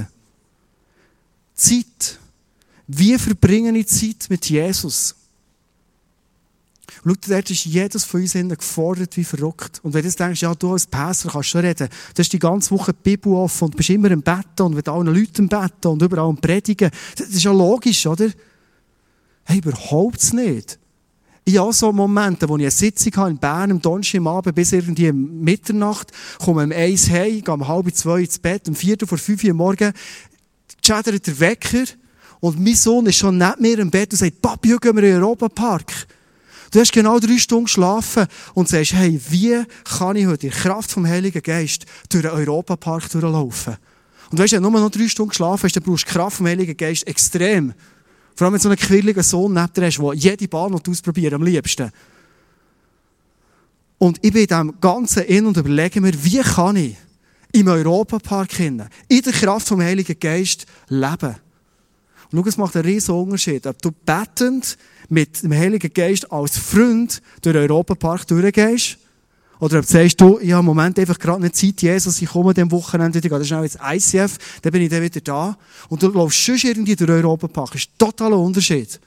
Zeit. Wie verbringe ich Zeit mit Jesus? Schau, dort ist jedes von uns gefordert wie verrückt. Und wenn du denkst, ja, du als Pastor kannst schon reden, du hast die ganze Woche die Bibel offen und bist immer im Bett und mit allen Leuten im Bett und überall am Predigen. Das ist ja logisch, oder? Hey, überhaupt nicht. Ich habe so Momente, wo ich eine Sitzung habe in Bern am Donnerstag Abend bis irgendwie Mitternacht, komme um eins heim, gehe um halb zwei ins Bett, um vier vor fünf Uhr morgen, chattert der Wecker und mein Sohn ist schon nicht mehr im Bett und sagt, Papi, gehen wir in den Europapark. Du hast genau drei Stunden geschlafen und sagst, hey, wie kann ich heute in Kraft vom Heiligen Geist durch den Europapark durchlaufen? Und weißt, wenn du nur noch drei Stunden geschlafen hast, dann brauchst du Kraft vom Heiligen Geist extrem. Vor allem, wenn du so einen quirligen Sohn neben dir hast, der jede Bahn ausprobieren am liebsten. Und ich bin in dem Ganzen in und überlege mir, wie kann ich im Europapark in der Kraft vom Heiligen Geist leben? Und schau, es macht einen riesen Unterschied, ob du bettend mit dem Heiligen Geist als Freund durch den Europapark durchgehst. Oder ob du sagst, du, ich habe im Moment einfach gerade nicht Zeit, Jesus, ich komme dem Wochenende wieder, das ist schnell ins ICF, dann bin ich dann wieder da. Und du läufst schon irgendwie durch den Europapark. Das ist ein totaler Unterschied.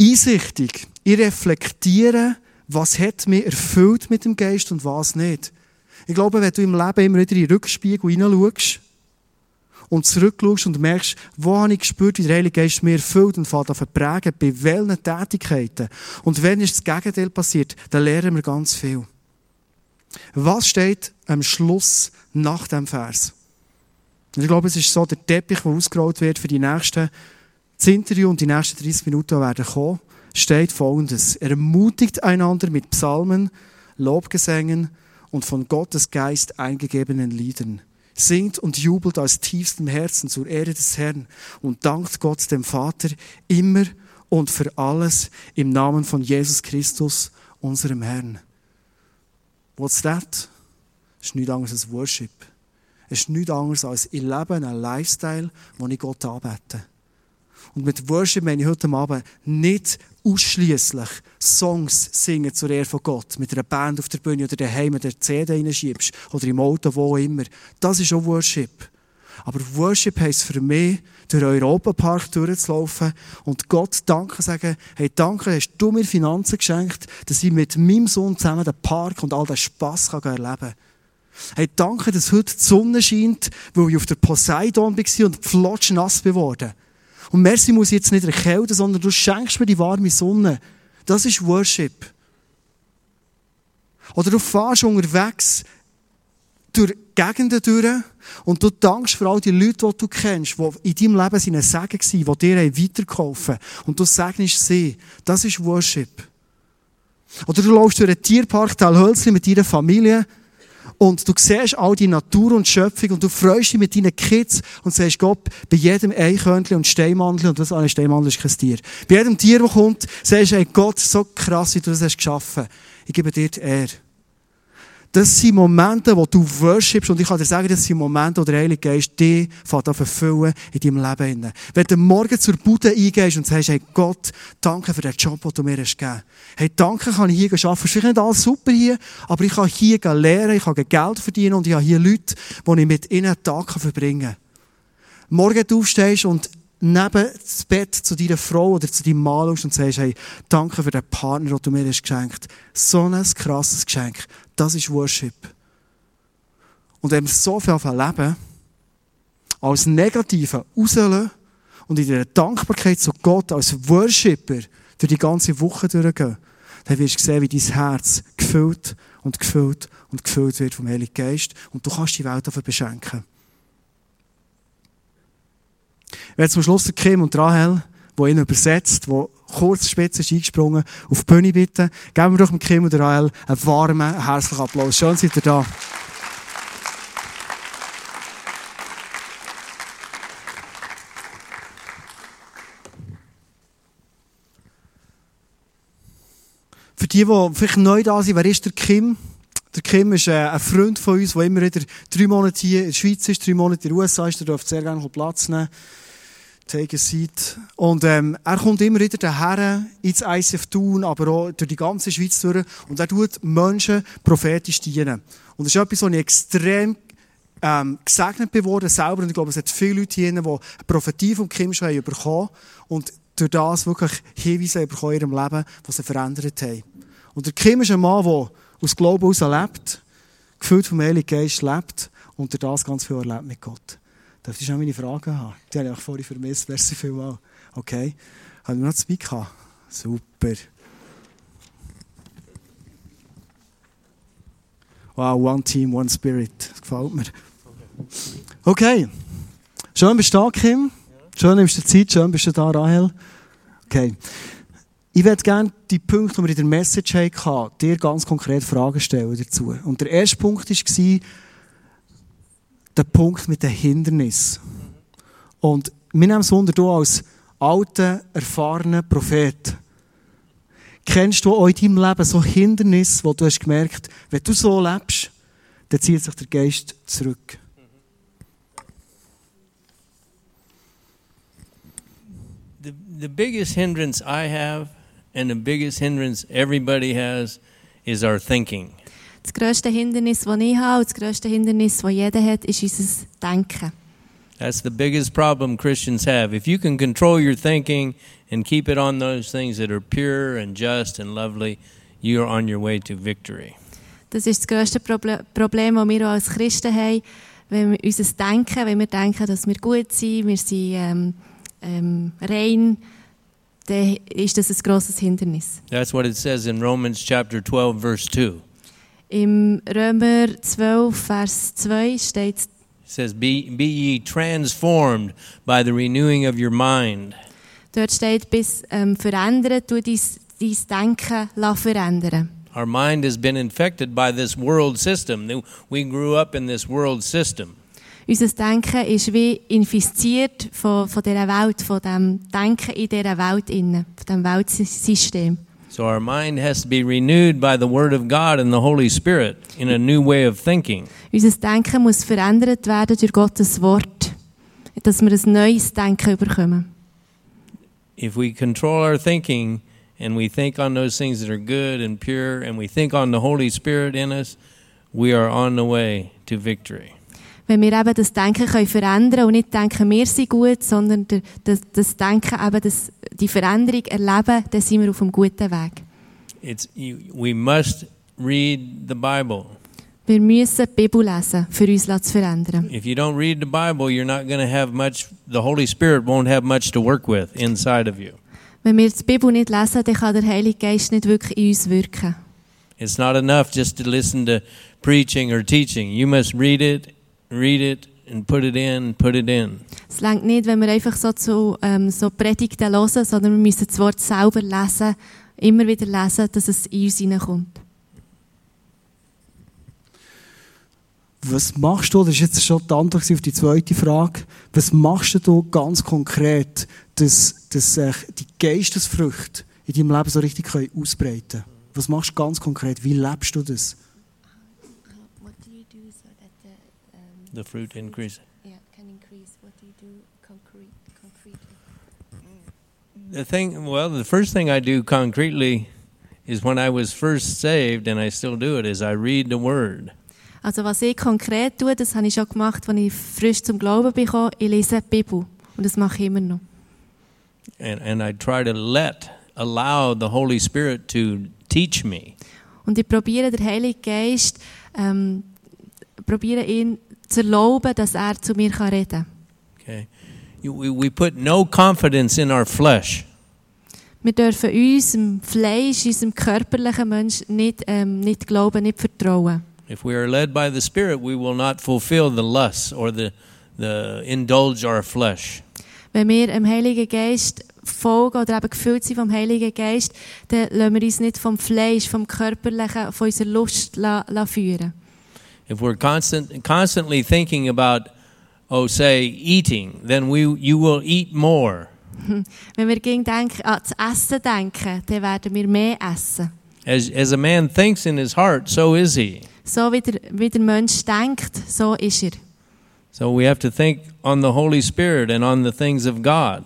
Einsichtig. Ich reflektiere, was hat mich erfüllt mit dem Geist und was nicht. Ich glaube, wenn du im Leben immer wieder in den Rückspiegel hineinschaust, und zurückschaust und merkst, wo habe ich gespürt, wie der Heilige Geist mir erfüllt und fängt an verprägen, bei welchen Tätigkeiten. Und wenn ist das Gegenteil passiert, dann lernen wir ganz viel. Was steht am Schluss nach dem Vers? Ich glaube, es ist so der Teppich, der ausgerollt wird für die nächsten das Interview und die nächsten 30 Minuten werden kommen, steht folgendes. Er ermutigt einander mit Psalmen, Lobgesängen und von Gottes Geist eingegebenen Liedern singt und jubelt aus tiefstem Herzen zur Ehre des Herrn und dankt Gott dem Vater immer und für alles im Namen von Jesus Christus, unserem Herrn. What's that? Es ist nichts anderes als Worship. Es ist nichts anderes als ich lebe einen Lifestyle, wo ich Gott anbete. Und mit Worship meine ich heute Abend nicht ausschließlich Songs singen zur Ehre von Gott, mit einer Band auf der Bühne oder daheim der CD reinschiebst oder im Auto, wo immer. Das ist auch Worship. Aber Worship heisst für mich, durch Europapark durchzulaufen und Gott Danke sagen, hey, danke, hast du mir Finanzen geschenkt, dass ich mit meinem Sohn zusammen den Park und all den Spass kann erleben kann. Hey, danke, dass heute die Sonne scheint, weil ich auf der Poseidon war und flotsch nass geworden. Und merci muss jetzt nicht erkälten, sondern du schenkst mir die warme Sonne. Das ist Worship. Oder du fährst unterwegs durch Gegenden durch und du dankst für all die Leute, die du kennst, die in deinem Leben seine Segen waren, die dir weitergeholfen haben. Und du segnest sie. Das ist Worship. Oder du läufst durch einen Tierpark Talhölzli mit deiner Familie und du siehst all die Natur und Schöpfung und du freust dich mit deinen Kids und sagst Gott, bei jedem Eichhörnchen und Steinmandel, und was ein Steinmandel ist kein Tier, bei jedem Tier, das kommt, sagst du, hey Gott, so krass, wie du das hast geschaffen. Ich gebe dir die Ehre. Das sind Momente, wo du worshipst. Und ich kann dir sagen, das sind Momente, wo der Heilige Geist dich an verfüllen in deinem Leben. Wenn du morgen zur Bude eingehst und sagst, hey Gott, danke für den Job, den du mir hast gegeben. Hey, danke, kann ich hier arbeiten. Ist vielleicht nicht alles super hier, aber ich kann hier lernen, ich kann Geld verdienen und ich habe hier Leute, die ich mit ihnen einen Tag verbringen kann. Morgen du aufstehst und neben das Bett zu deiner Frau oder zu deinem Mann und sagst, hey, danke für den Partner, den du mir hast geschenkt. So ein krasses Geschenk. Das ist Worship. Und wenn wir so viel leben, als Negative rauslassen und in der Dankbarkeit zu Gott als Worshipper durch die ganze Woche durchgehen, dann wirst du sehen, wie dein Herz gefüllt und gefüllt und gefüllt wird vom Heiligen Geist und du kannst die Welt dafür beschenken. Wir zum Schluss Kim und Rahel, die ihn übersetzt, die kurz spitze ist eingesprungen, auf die Bühne bitten. Geben wir doch dem Kim und Rahel einen warmen, herzlichen Applaus. Schön seid ihr da. Für die, die vielleicht neu da sind, wer ist der Kim? Der Kim ist äh, ein Freund von uns, der immer wieder drei Monate hier in der Schweiz ist, drei Monate in den USA ist. Der darf sehr gerne Platz nehmen. Take a seat. Und ähm, er kommt immer wieder daher ins ICF Thun, aber auch durch die ganze Schweiz durch. Und er tut Menschen prophetisch dienen. Und das ist etwas, was ich extrem ähm, gesegnet bin selber. Und ich glaube, es hat viele Leute hier, die eine Prophetie von Kim schon haben bekommen und durch das wirklich Hinweise bekommen in ihrem Leben, was sie verändert haben. Und der Kim ist ein Mann, der aus Glauben heraus lebt, gefühlt vom Heiligen Geist lebt und durch das ganz viel erlebt mit Gott. Darf ich auch meine Fragen haben? Die habe ich auch vorhin vermisst. Merci vielmals. Okay. Haben wir noch zwei gehabt? Super. Wow, one team, one spirit. Das gefällt mir. Okay. Schön bist du da, Kim. Schön nimmst du Zeit. Schön bist du da, Rahel. Okay. Ich würde gerne die Punkte, die wir in der Message hatten, dir ganz konkret Fragen stellen dazu. Und der erste Punkt war, der Punkt mit den Hindernissen. Und wir nehmen es unter, du als alter, erfahrener Prophet, kennst du auch in deinem Leben so Hindernisse, wo du hast gemerkt, wenn du so lebst, dann zieht sich der Geist zurück. The, the biggest hindrance I have and the biggest hindrance everybody has is our thinking. Das grösste Hindernis, das ich habe, und das grösste Hindernis, das jeder hat, ist unser Denken. That's the biggest problem Christians have. If you can control your thinking and keep it on those things that are pure and just and lovely, you are on your way to victory. Das ist das grösste Problem, das wir als Christen haben, wenn wir unser Denken, wenn wir denken, dass wir gut sind, wir sind ähm, ähm, rein, dann ist das ein grosses Hindernis. That's what it says in Romans chapter 12 verse 2. Im Römer 12, Vers 2 steht It says, be, be ye transformed by the renewing of your mind. Dort steht, bis ähm, verändert, du dein, dein Denken verändern. Our mind has been infected by this world system. We grew up in this world system. Unser Denken ist wie infiziert von, von dieser Welt, von dem Denken in dieser Welt, von dem Weltsystem. So our mind has to be renewed by the word of God and the Holy Spirit in a new way of thinking. Unser Denken muss verändert werden durch Gottes Wort, dass wir ein neues Denken bekommen. if we control our thinking and we think on those things that are good and pure and we think on the Holy Spirit in us, we are on the way to victory. Wenn wir eben das Denken können verändern und nicht denken, wir sind gut, sondern der- das, das Denken, eben das, die Veränderung erleben, dann sind wir auf einem guten Weg. It's we must read the Bible. Wir müssen die Bibel lesen, für uns zu verändern. If you don't read the Bible, you're not going to have much the Holy Spirit won't have much to work with inside of you. Wenn wir die Bibel nicht lesen, dann kann der Heilige Geist nicht wirklich in uns wirken. It's not enough just to listen to preaching or teaching. You must read it, read it and put it in, put it in. Es längt nicht, wenn wir einfach so zu ähm, so Predigten hören, sondern wir müssen das Wort selber lesen, immer wieder lesen, dass es in uns hineinkommt. Was machst du, das ist jetzt schon die Antwort auf die zweite Frage, was machst du ganz konkret, dass, dass sich die Geistesfrüchte in deinem Leben so richtig können ausbreiten können? Was machst du ganz konkret? Wie lebst du das? The, The fruit increase. yeah, can increase? What do you do concrete, concretely? Mm-hmm. The thing, well, the first thing I do concretely is when I was first saved, and I still do it, is I read the Word. Also was ich konkret tue, das habe ich schon gemacht, als ich frisch zum Glauben bekam, ich lese die Bibel. Und das mache ich immer noch. And, and I try to let, allow the Holy Spirit to teach me. Und ich probiere den Heiligen Geist, ähm, probiere ihn zu erlauben, dass er zu mir kann reden. Okay? We, we put no confidence in our flesh. Wir dürfen unserem Fleisch, unserem körperlichen Mensch nicht, ähm, nicht glauben, nicht vertrauen. If we are led by the Spirit, we will not fulfill the lusts or the, the indulge our flesh. Wenn wir dem Heiligen Geist folgen oder eben gefüllt sind vom Heiligen Geist, dann lassen wir uns nicht vom Fleisch, vom Körperlichen, von unserer Lust la, la führen. If we're constant, constantly thinking about, oh, say, eating, then we, you will eat more. Wenn wir gegen denken, an das Essen denken, dann werden wir mehr essen. As, as a man thinks in his heart, so is he. So wie der, wie der Mensch denkt, so ist er. So we have to think on the Holy Spirit and on the things of God.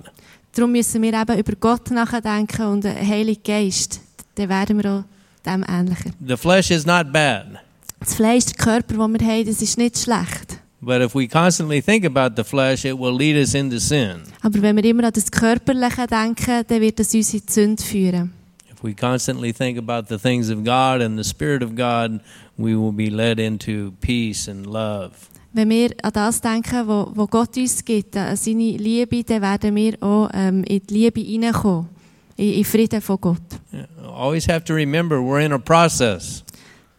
Darum müssen wir eben über Gott nachdenken und den Heiligen Geist. Dann werden wir auch dem ähnlicher. The flesh is not bad, Das Fleisch, der Körper, den wir haben, das ist nicht schlecht. but if we constantly think about the flesh, it will lead us into sin. Aber wenn wir immer an das Körperliche denken, dann wird das uns in die Sünde führen. If we constantly think about the things of God and the Spirit of God, we will be led into peace and love. Wenn wir an das denken, wo, wo Gott uns gibt, an seine Liebe, dann werden wir auch ähm, in die Liebe hineinkommen. In, in Frieden von Gott. Always have to remember we're in a process.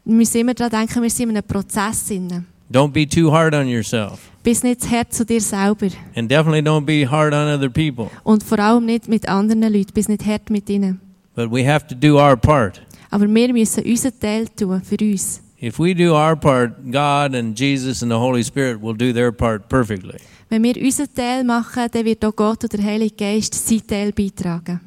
Wir müssen immer daran denken, wir sind in einem Prozess. Drin. Don't be too hard on yourself. Bist nicht zu hart zu dir selber. And definitely don't be hard on other people. Und vor allem nicht mit anderen Leuten. Bist nicht hart mit ihnen. But we have to do our part. Aber wir müssen unseren Teil tun, für uns. If we do our part, God and Jesus and the Holy Spirit will do their part perfectly. Wenn wir unseren Teil machen, dann wird auch Gott oder der Heilige Geist seinen Teil beitragen.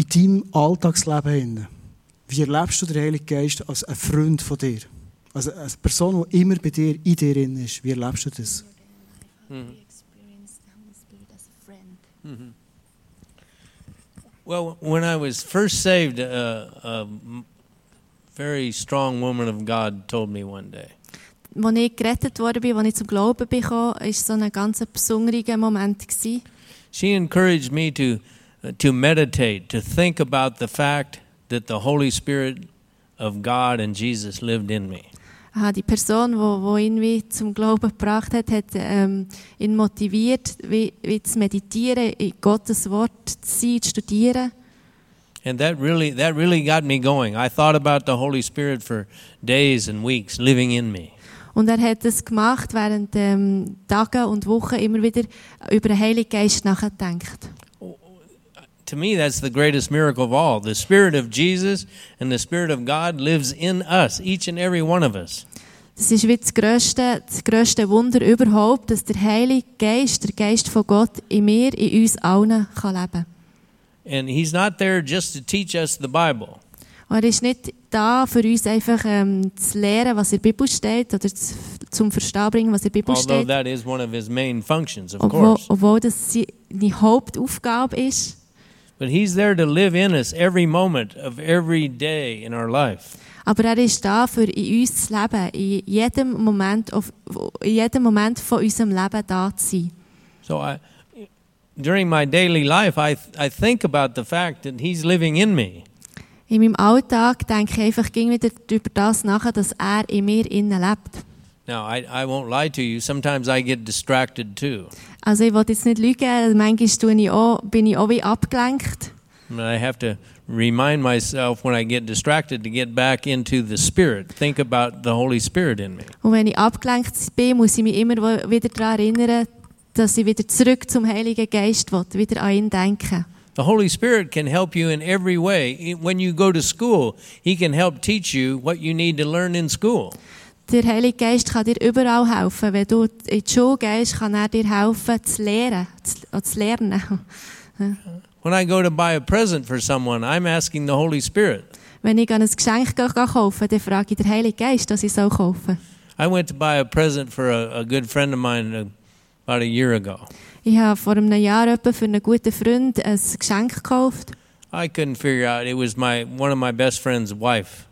In deinem Alltagsleben, hin, wie erlebst du den Heiligen Geist als ein Freund von dir? Also eine Person, die immer bei dir, in dir drin ist. Wie erlebst du das? Well, when I was first saved, uh, a very strong woman of God told me one day, Als ich gerettet worden bin, als ich zum Glauben bekam, war so ein ganz besonderer Moment. She encouraged me to, to meditate, to think about the fact that the Holy Spirit of God and Jesus lived in me. Aha, die Person, wo, wo ihn wie zum Glauben gebracht hat, hat ähm, ihn motiviert, wie, wie zu meditieren, in Gottes Wort zu sein, zu studieren. And that really, that really got me going. I thought about the Holy Spirit for days and weeks living in me. Und er hat das gemacht, während ähm, Tagen und Wochen immer wieder über den Heiligen Geist nachgedacht. To me, that's the greatest miracle of all. The Spirit of Jesus and the Spirit of God lives in us, each and every one of us. Das ist wie das grösste, das grösste Wunder überhaupt, dass der Heilige Geist, der Geist von Gott, in mir, in uns allen kann leben And He's not there just to teach us the Bible. Und er ist nicht da, für uns einfach ähm, zu lehren, was in der Bibel steht, oder zu zum Verstehen bringen, was in der Bibel Although steht. that is one of his main functions, of Obwohl, course. obwohl das seine Hauptaufgabe ist. But he's there to live in us every moment of every day in our life. Aber er ist da, für in uns zu leben, in jedem Moment, auf, in jedem Moment von unserem Leben da zu sein. So I, during my daily life, I, I think about the fact that he's living in me. In meinem Alltag denke ich einfach ging wieder über das nach, dass er in mir innen lebt. Now, I, I won't lie to you. Sometimes I get distracted too. Also ich will jetzt nicht lügen, manchmal tue ich auch, bin ich auch wie abgelenkt. But I have to remind myself when I get distracted to get back into the Spirit. Think about the Holy Spirit in me. Und wenn ich abgelenkt bin, muss ich mich immer wieder daran erinnern, dass ich wieder zurück zum Heiligen Geist will, wieder an ihn denken. The Holy Spirit can help you in every way. When you go to school, He can help teach you what you need to learn in school. Der Heilige Geist kann dir überall helfen. Wenn du in die Schule gehst, kann er dir helfen, zu lernen. Zu, zu lernen. When I go to buy a present for someone, I'm asking the Holy Spirit. Wenn ich ein Geschenk kaufen dann frage ich den Heiligen Geist, dass ich soll kaufen I went to buy a present for a, a good friend of mine uh, about a year ago. Ich habe vor einem Jahr etwa für einen guten Freund ein Geschenk gekauft. I couldn't figure out. It was my one of my best friend's wife.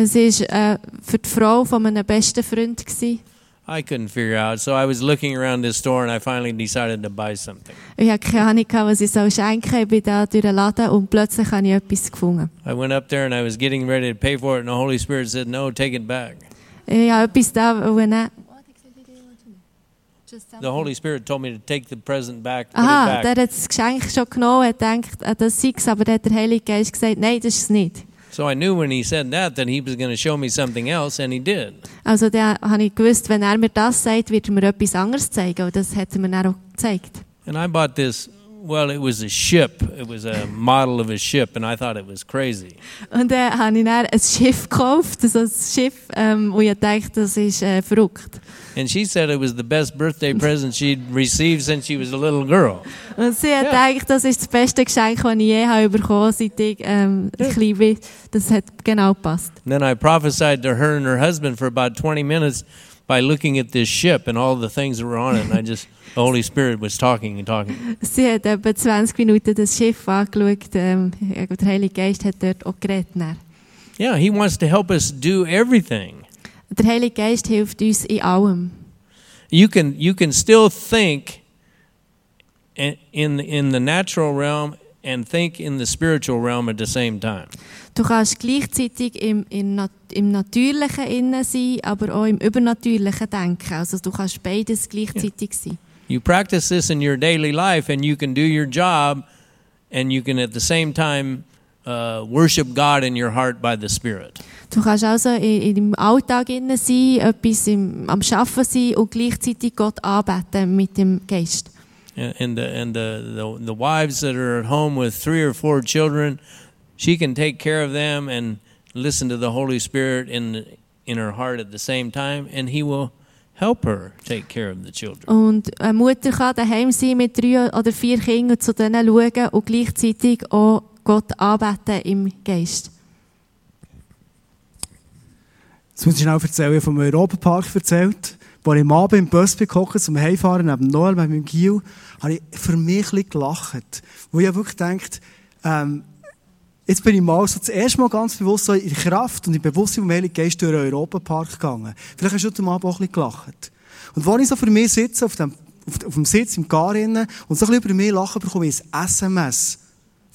Es war äh, für die Frau von meinem besten Freund. Gewesen. I couldn't figure out. So I was looking around this store and I finally decided to buy something. Ich hatte keine Ahnung, was ich soll schenken. Ich bin da durch den Laden und plötzlich habe ich etwas gefunden. I went up there and I was getting ready to pay for it, and the Holy Spirit said, "No, take it back." Ich habe etwas da nehmen. The Holy Spirit told me to take the present back, put Aha, it der back. hat das Geschenk schon genommen, hat gedacht, ah, das sei aber der Heilige Geist gesagt, nein, das ist es nicht. So I knew when he said that that he was going to show me something else, and he did. Also dann habe ich gewusst, wenn er mir das sagt, wird er mir etwas anderes zeigen. Und das hat er mir dann auch gezeigt. And I bought this. Well, it was a ship. It was a model of a ship, and I thought it was crazy. Und dann habe ich dann ein Schiff gekauft, also ein Schiff, ähm, wo ich dachte, das ist äh, verrückt. And she said it was the best birthday present she'd received since she was a little girl. Und sie hat gedacht, das ist das beste Geschenk, das ich je habe bekommen seit ich ähm, klein bin. Das hat genau gepasst. And then I prophesied to her and her husband for about 20 minutes by looking at this ship and all the things that were on it. And I just, the Holy Spirit was talking and talking. Sie hat etwa 20 Minuten das Schiff angeschaut. Ähm, der Heilige Geist hat dort auch geredet. Yeah, He wants to help us do everything. Der Heilige Geist hilft uns in allem. You can, you can still think in, in, the natural realm and think in the spiritual realm at the same time. Du kannst gleichzeitig im, im, im Natürlichen innen sein, aber auch im Übernatürlichen denken. Also du kannst beides gleichzeitig sein. You practice this in your daily life, and you can do your job, and you can at the same time uh, worship God in your heart by the Spirit. Du kannst also in, in deinem Alltag innen sein, etwas im, am Schaffen sein und gleichzeitig Gott anbeten mit dem Geist. And the and the, the the wives that are at home with three or four children, she can take care of them and listen to the Holy Spirit in in her heart at the same time, and He will help her take care of the children. Und eine Mutter kann daheim sein mit drei oder vier Kindern zu denen schauen und gleichzeitig auch Gott anbeten im Geist. Jetzt muss ich schnell erzählen, ich habe vom Europapark erzählt. Als ich am Abend im Bus bin, zum Heimfahren neben Noel, mit meinem Gil, habe ich für mich ein gelacht. Wo ich wirklich gedacht, ähm, jetzt bin ich mal so das erste Mal ganz bewusst so in Kraft und im Bewusstsein vom Heiligen Geist durch den Europapark gegangen. Vielleicht hast du heute Abend auch ein gelacht. Und wo ich so für mich sitze, auf dem, auf, dem Sitz im Gar innen, und so ein bisschen über mich lachen, bekomme ich ein SMS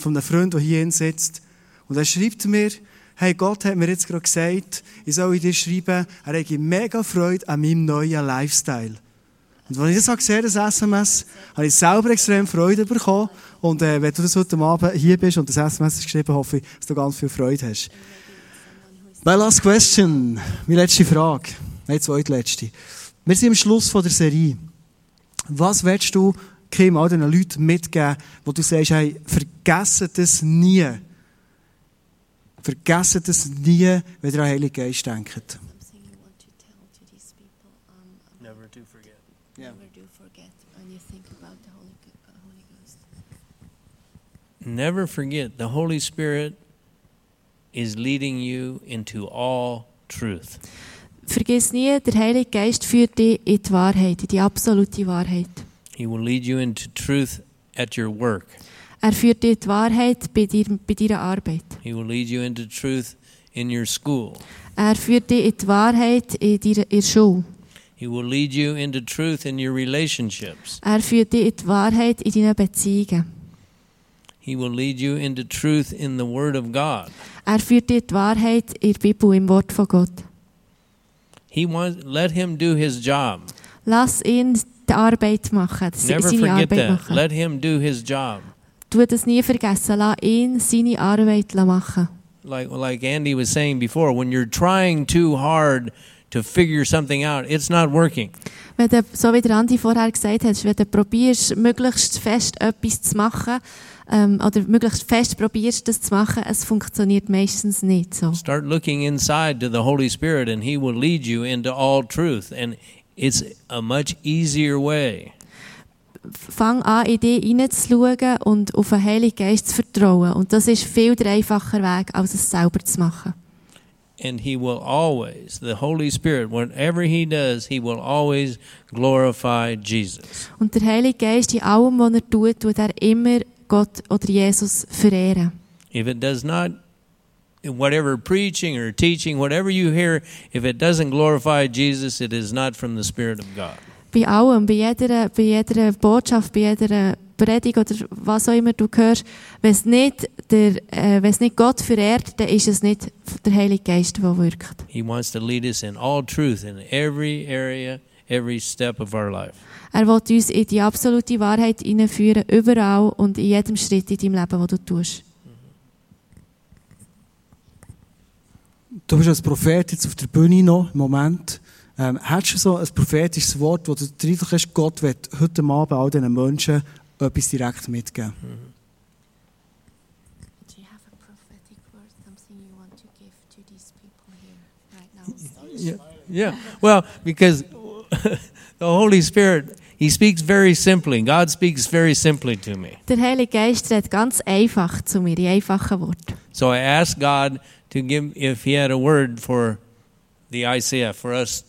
von einem Freund, der hier sitzt. Und er schreibt mir, hey, Gott hat mir jetzt gerade gesagt, ich soll dir schreiben, er hätte mega Freude an meinem neuen Lifestyle. Und als ich das gesehen das SMS, habe ich selber extrem Freude bekommen. Und äh, wenn du das heute Abend hier bist und das SMS hast geschrieben hoffe ich, dass du ganz viel Freude hast. My last question, meine letzte Frage. Nein, zweitletzte. Wir sind am Schluss von der Serie. Was willst du Kim, all diesen Leuten mitgeben, wo du sagst, hey, vergessen das nie. Vergessen das nie, wenn ihr an den Heiligen Geist denkt. Never to forget. never do forget when you think about the Holy, Holy Ghost. Never forget the Holy Spirit is leading you into all truth. Vergiss nie, der Heilige Geist führt dich in die Wahrheit, in die absolute Wahrheit. He will lead you into truth at your work. Er führt dich die Wahrheit bei, dir, bei deiner Arbeit. He will lead you into truth in your school. Er führt dich in die Wahrheit in deiner, in der Schule. He will lead you into truth in your relationships. Er führt dich in die Wahrheit in deinen Beziehungen. He will lead you into truth in the Word of God. Er führt dich in die Wahrheit in der Bibel, im Wort von Gott. He wants let him do his job. Lass ihn die Arbeit machen, Never seine forget Arbeit that. machen. Let him do his job. Tu das nie vergessen. Lass ihn seine Arbeit machen. Like like Andy was saying before, when you're trying too hard to figure something out, it's not working. Wenn du, so wie der Andi vorher gesagt hat, wenn du probierst, möglichst fest etwas zu machen, ähm, oder möglichst fest probierst, das zu machen, es funktioniert meistens nicht so. Start looking inside to the Holy Spirit and he will lead you into all truth and it's a much easier way. Fang an, in dich hineinzuschauen und auf den Heiligen Geist zu vertrauen. Und das ist viel der einfacher Weg, als es selber zu machen. And he will always, the Holy Spirit, whatever he does, he will always glorify Jesus. Und der Heilige Geist, in allem, was er tut, tut er immer Gott oder Jesus verehren. If it does not, whatever preaching or teaching, whatever you hear, if it doesn't glorify Jesus, it is not from the Spirit of God. Bei allem, bei jeder, bei jeder Botschaft, bei jeder Predigt oder was auch immer du hörst, wenn es nicht, der, äh, wenn es nicht Gott verehrt, dann ist es nicht der Heilige Geist, der wirkt. He wants to lead us in all truth in every area, every step of our life. Er will uns in die absolute Wahrheit hineinführen, überall und in jedem Schritt in deinem Leben, wo du tust. Du bist als Prophet jetzt auf der Bühne noch im Moment. Ähm, hast du so ein prophetisches Wort, wo du Eindruck hast, Gott wird heute Abend all diesen Menschen etwas direkt mitgeben? Do you have a prophetic word, something you want to give to these people here right now? Yeah. Yeah. Well, because the Holy Spirit, He speaks very simply. God speaks very simply to me. Der Heilige Geist redet ganz einfach zu mir, in einfachen Worten. So I asked God to give, if He had a word for the ICF, for us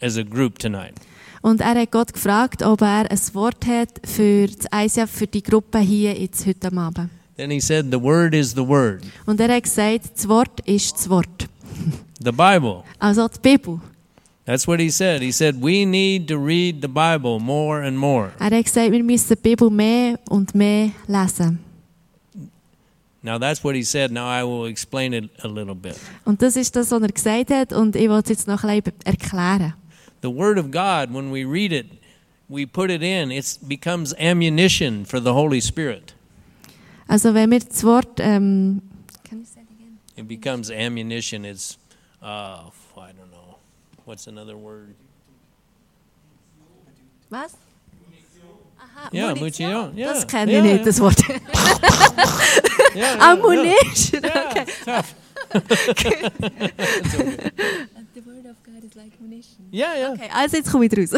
as a group tonight. Und er hat Gott gefragt, ob er ein Wort hat für das ICF, für die Gruppe hier jetzt heute Abend. Then He said, The Word is the Word. Und er hat gesagt, das Wort ist das Wort. The Bible. Also die Bibel. That's what He said. He said, We need to read the Bible more and more. Er hat gesagt, wir müssen die Bibel mehr und mehr lesen. Now that's what He said. Now I will explain it a little bit. Und das ist das, was er gesagt hat und ich will es jetzt noch ein bisschen erklären. The Word of God, when we read it, we put it in, it becomes ammunition for the Holy Spirit. Also wenn wir das Wort... Ähm, Can you say it again? It becomes ammunition. It's, uh, I don't know. What's another word? Was? Aha, Ja, Munition. Munition, ja. Das kenne Ja, ich nicht, ja. das Wort. Yeah, Ammunition. Yeah, Okay. tough. The word of God is like munition. Yeah, yeah. Okay, also jetzt komme ich raus.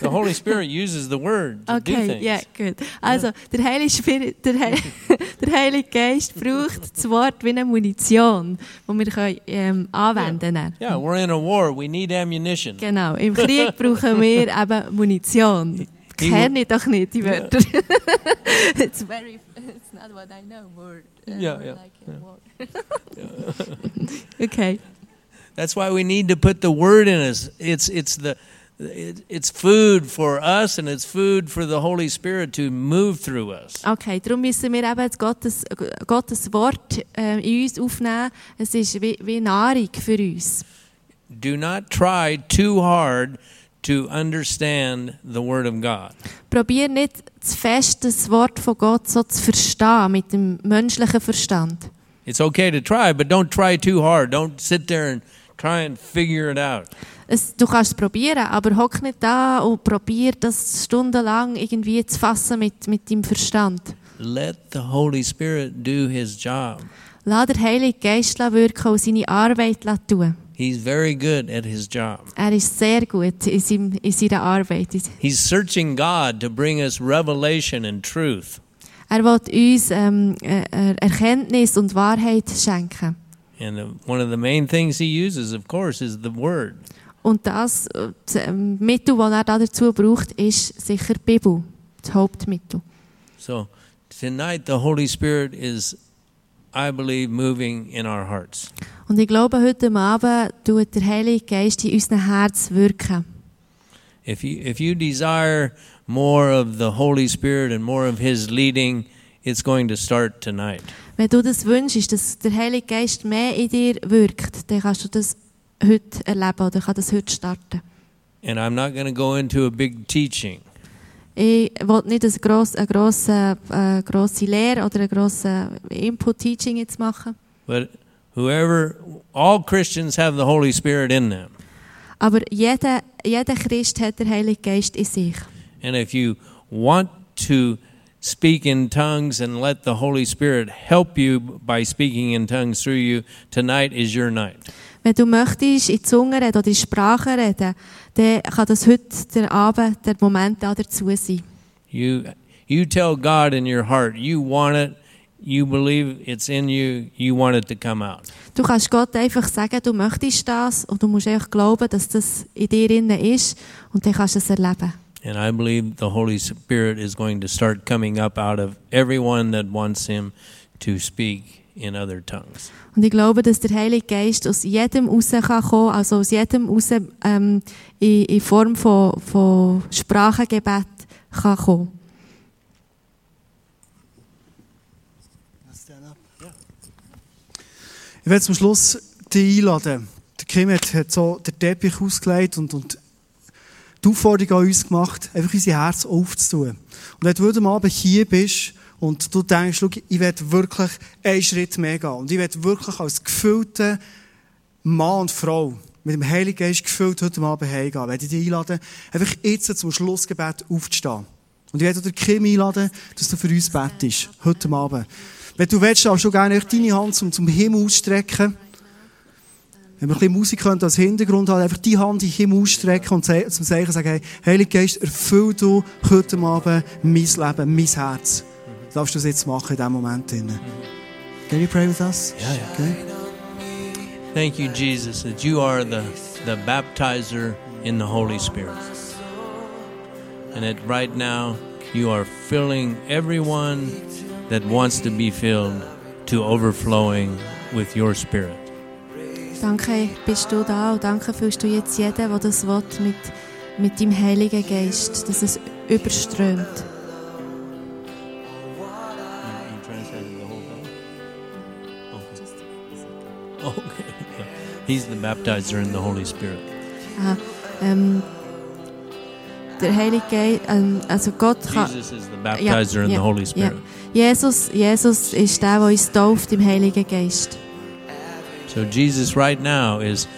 The Holy Spirit uses the Word to do Okay, things. ja, gut. Also, der Heilige, Spirit, der, Heil, der Heilige Geist braucht das Wort wie eine Munition, die wir können, ähm, anwenden können. Yeah, we're in a war. We need ammunition. Genau, im Krieg brauchen wir eben Munition. Kenne ich doch nicht die Wörter. it's very, it's not what I know, word. uh, Yeah, word yeah, like word. okay. That's why we need to put the Word in us. It's it's the it's food for us and it's food for the Holy Spirit to move through us. Okay, darum müssen wir eben Gottes, Gottes Wort äh, in uns aufnehmen. Es ist wie, wie Nahrung für uns. Do not try too hard to understand the Word of God. Probier nicht zu fest das Wort von Gott so zu verstehen mit dem menschlichen Verstand. It's okay to try, but don't try too hard. Don't sit there and try and figure it out. Es, du kannst es probieren, aber hock nicht da und probier das stundenlang irgendwie zu fassen mit, mit deinem Verstand. Let the Holy Spirit do His job. Lass der Heilige Geist wirken und seine Arbeit tun. He's very good at His job. Er ist sehr gut in, seinem, in seiner Arbeit. He's searching God to bring us revelation and truth. Er will uns ähm, äh, äh, Erkenntnis und Wahrheit schenken. And one of the main things he uses, of course, is the Word. Und das ähm, Mittel, das er da dazu braucht, ist sicher die Bibel, das Hauptmittel. So tonight, the Holy Spirit is, I believe, moving in our hearts. Und ich glaube, heute Abend tut der Heilige Geist in unserem Herz wirken. If you if you desire more of the Holy Spirit and more of His leading, it's going to start tonight. Wenn du das wünschst, dass der Heilige Geist mehr in dir wirkt, dann kannst du das heute erleben oder kann das heute starten. And I'm not going to go into a big teaching. Ich will nicht eine grosse, eine grosse, äh, grosse Lehre oder eine grosse Input-Teaching jetzt machen. But whoever, all Christians have the Holy Spirit in them. Aber jeder, jeder Christ hat den Heiligen Geist in sich. And if you want to speak in tongues and let the Holy Spirit help you by speaking in tongues through you, tonight is your night. Wenn du möchtest in Zungen reden oder in Sprachen reden, dann kann das heute der Abend, der Moment da dazu sein. You, you tell God in your heart, you want it, you believe it's in you, you want it to come out. Du kannst Gott einfach sagen, du möchtest das und du musst einfach glauben, dass das in dir innen ist und dann kannst du es erleben. And I believe the Holy Spirit is going to start coming up out of everyone that wants Him to speak in other tongues. Und ich glaube, dass der Heilige Geist aus jedem raus kann kommen, also aus jedem raus ähm, in, in Form von, von Sprachengebet kann kommen. Ich werde zum Schluss dich einladen. Der Kim hat, hat so den Teppich ausgelegt und, und die Aufforderung an uns gemacht, einfach unser Herz aufzutun. Und wenn du heute Abend hier bist und du denkst, schau, ich werde wirklich einen Schritt mehr gehen und ich werde wirklich als gefüllter Mann und Frau mit dem Heiligen Geist gefüllt heute Abend heimgehen, werde ich dich einladen, einfach jetzt zum Schlussgebet aufzustehen. Und ich werde dir Kim einladen, dass du für uns bettest, heute Abend. Wenn du willst, darfst du gerne deine Hand zum, zum Himmel ausstrecken. Wenn wir ein bisschen Musik können, als Hintergrund haben, einfach die Hand in den Himmel ausstrecken und ze- zum Zeichen sagen, hey, Heiliger Geist, erfüll du heute Abend mein Leben, mein Herz. Mhm. Darfst du das jetzt machen in diesem Moment? drin. Mhm. Can you pray with us? Yeah, yeah. Okay. Thank you, Jesus, that you are the, the baptizer in the Holy Spirit. And that right now you are filling everyone that wants to be filled to overflowing with your Spirit. Danke, bist du da und danke fühlst du jetzt jeden, der das will, mit, mit deinem Heiligen Geist, dass es überströmt. You translated the whole thing? Okay. He's the baptizer in the Holy Spirit. Aha, ähm, der Heilige Geist, ähm, also Gott kann... Jesus is the baptizer in ja, the Holy ja. Spirit. Jesus, Jesus ist der, der uns tauft im Heiligen Geist. So Jesus right now is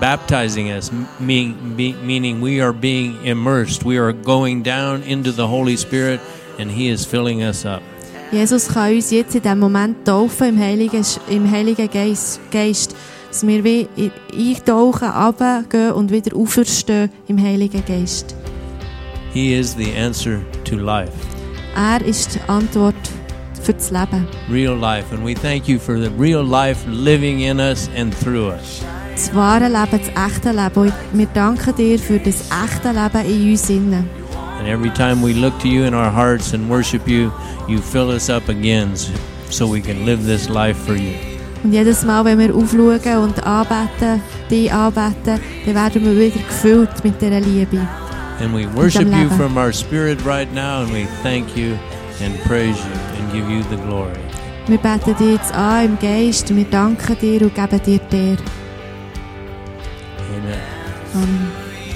baptizing us, meaning, meaning we are being immersed. We are going down into the Holy Spirit, and He is filling us up. Jesus kann uns jetzt in diesem Moment taufen im Heiligen, im Heiligen Geist, Geist dass wir wie in- eintauchen, runtergehen und wieder auferstehen im Heiligen Geist. He is the answer to life, Er ist die Antwort für das Leben. real life, and we thank you for the real life living in us and through us. Das wahre Leben, das echte Leben. Und wir danken dir für das echte Leben in uns innen. And every time we look to you in our hearts and worship you, you fill us up again so we can live this life for you. Und jedes Mal, wenn wir aufschauen und anbeten, dich anbeten, dann werden wir wieder gefüllt mit dieser Liebe. And we worship you from our spirit right now, and we thank you and praise you and give you the glory. Wir beten dich jetzt an im Geist wir danken dir und geben dir die Ehre. Amen. Amen.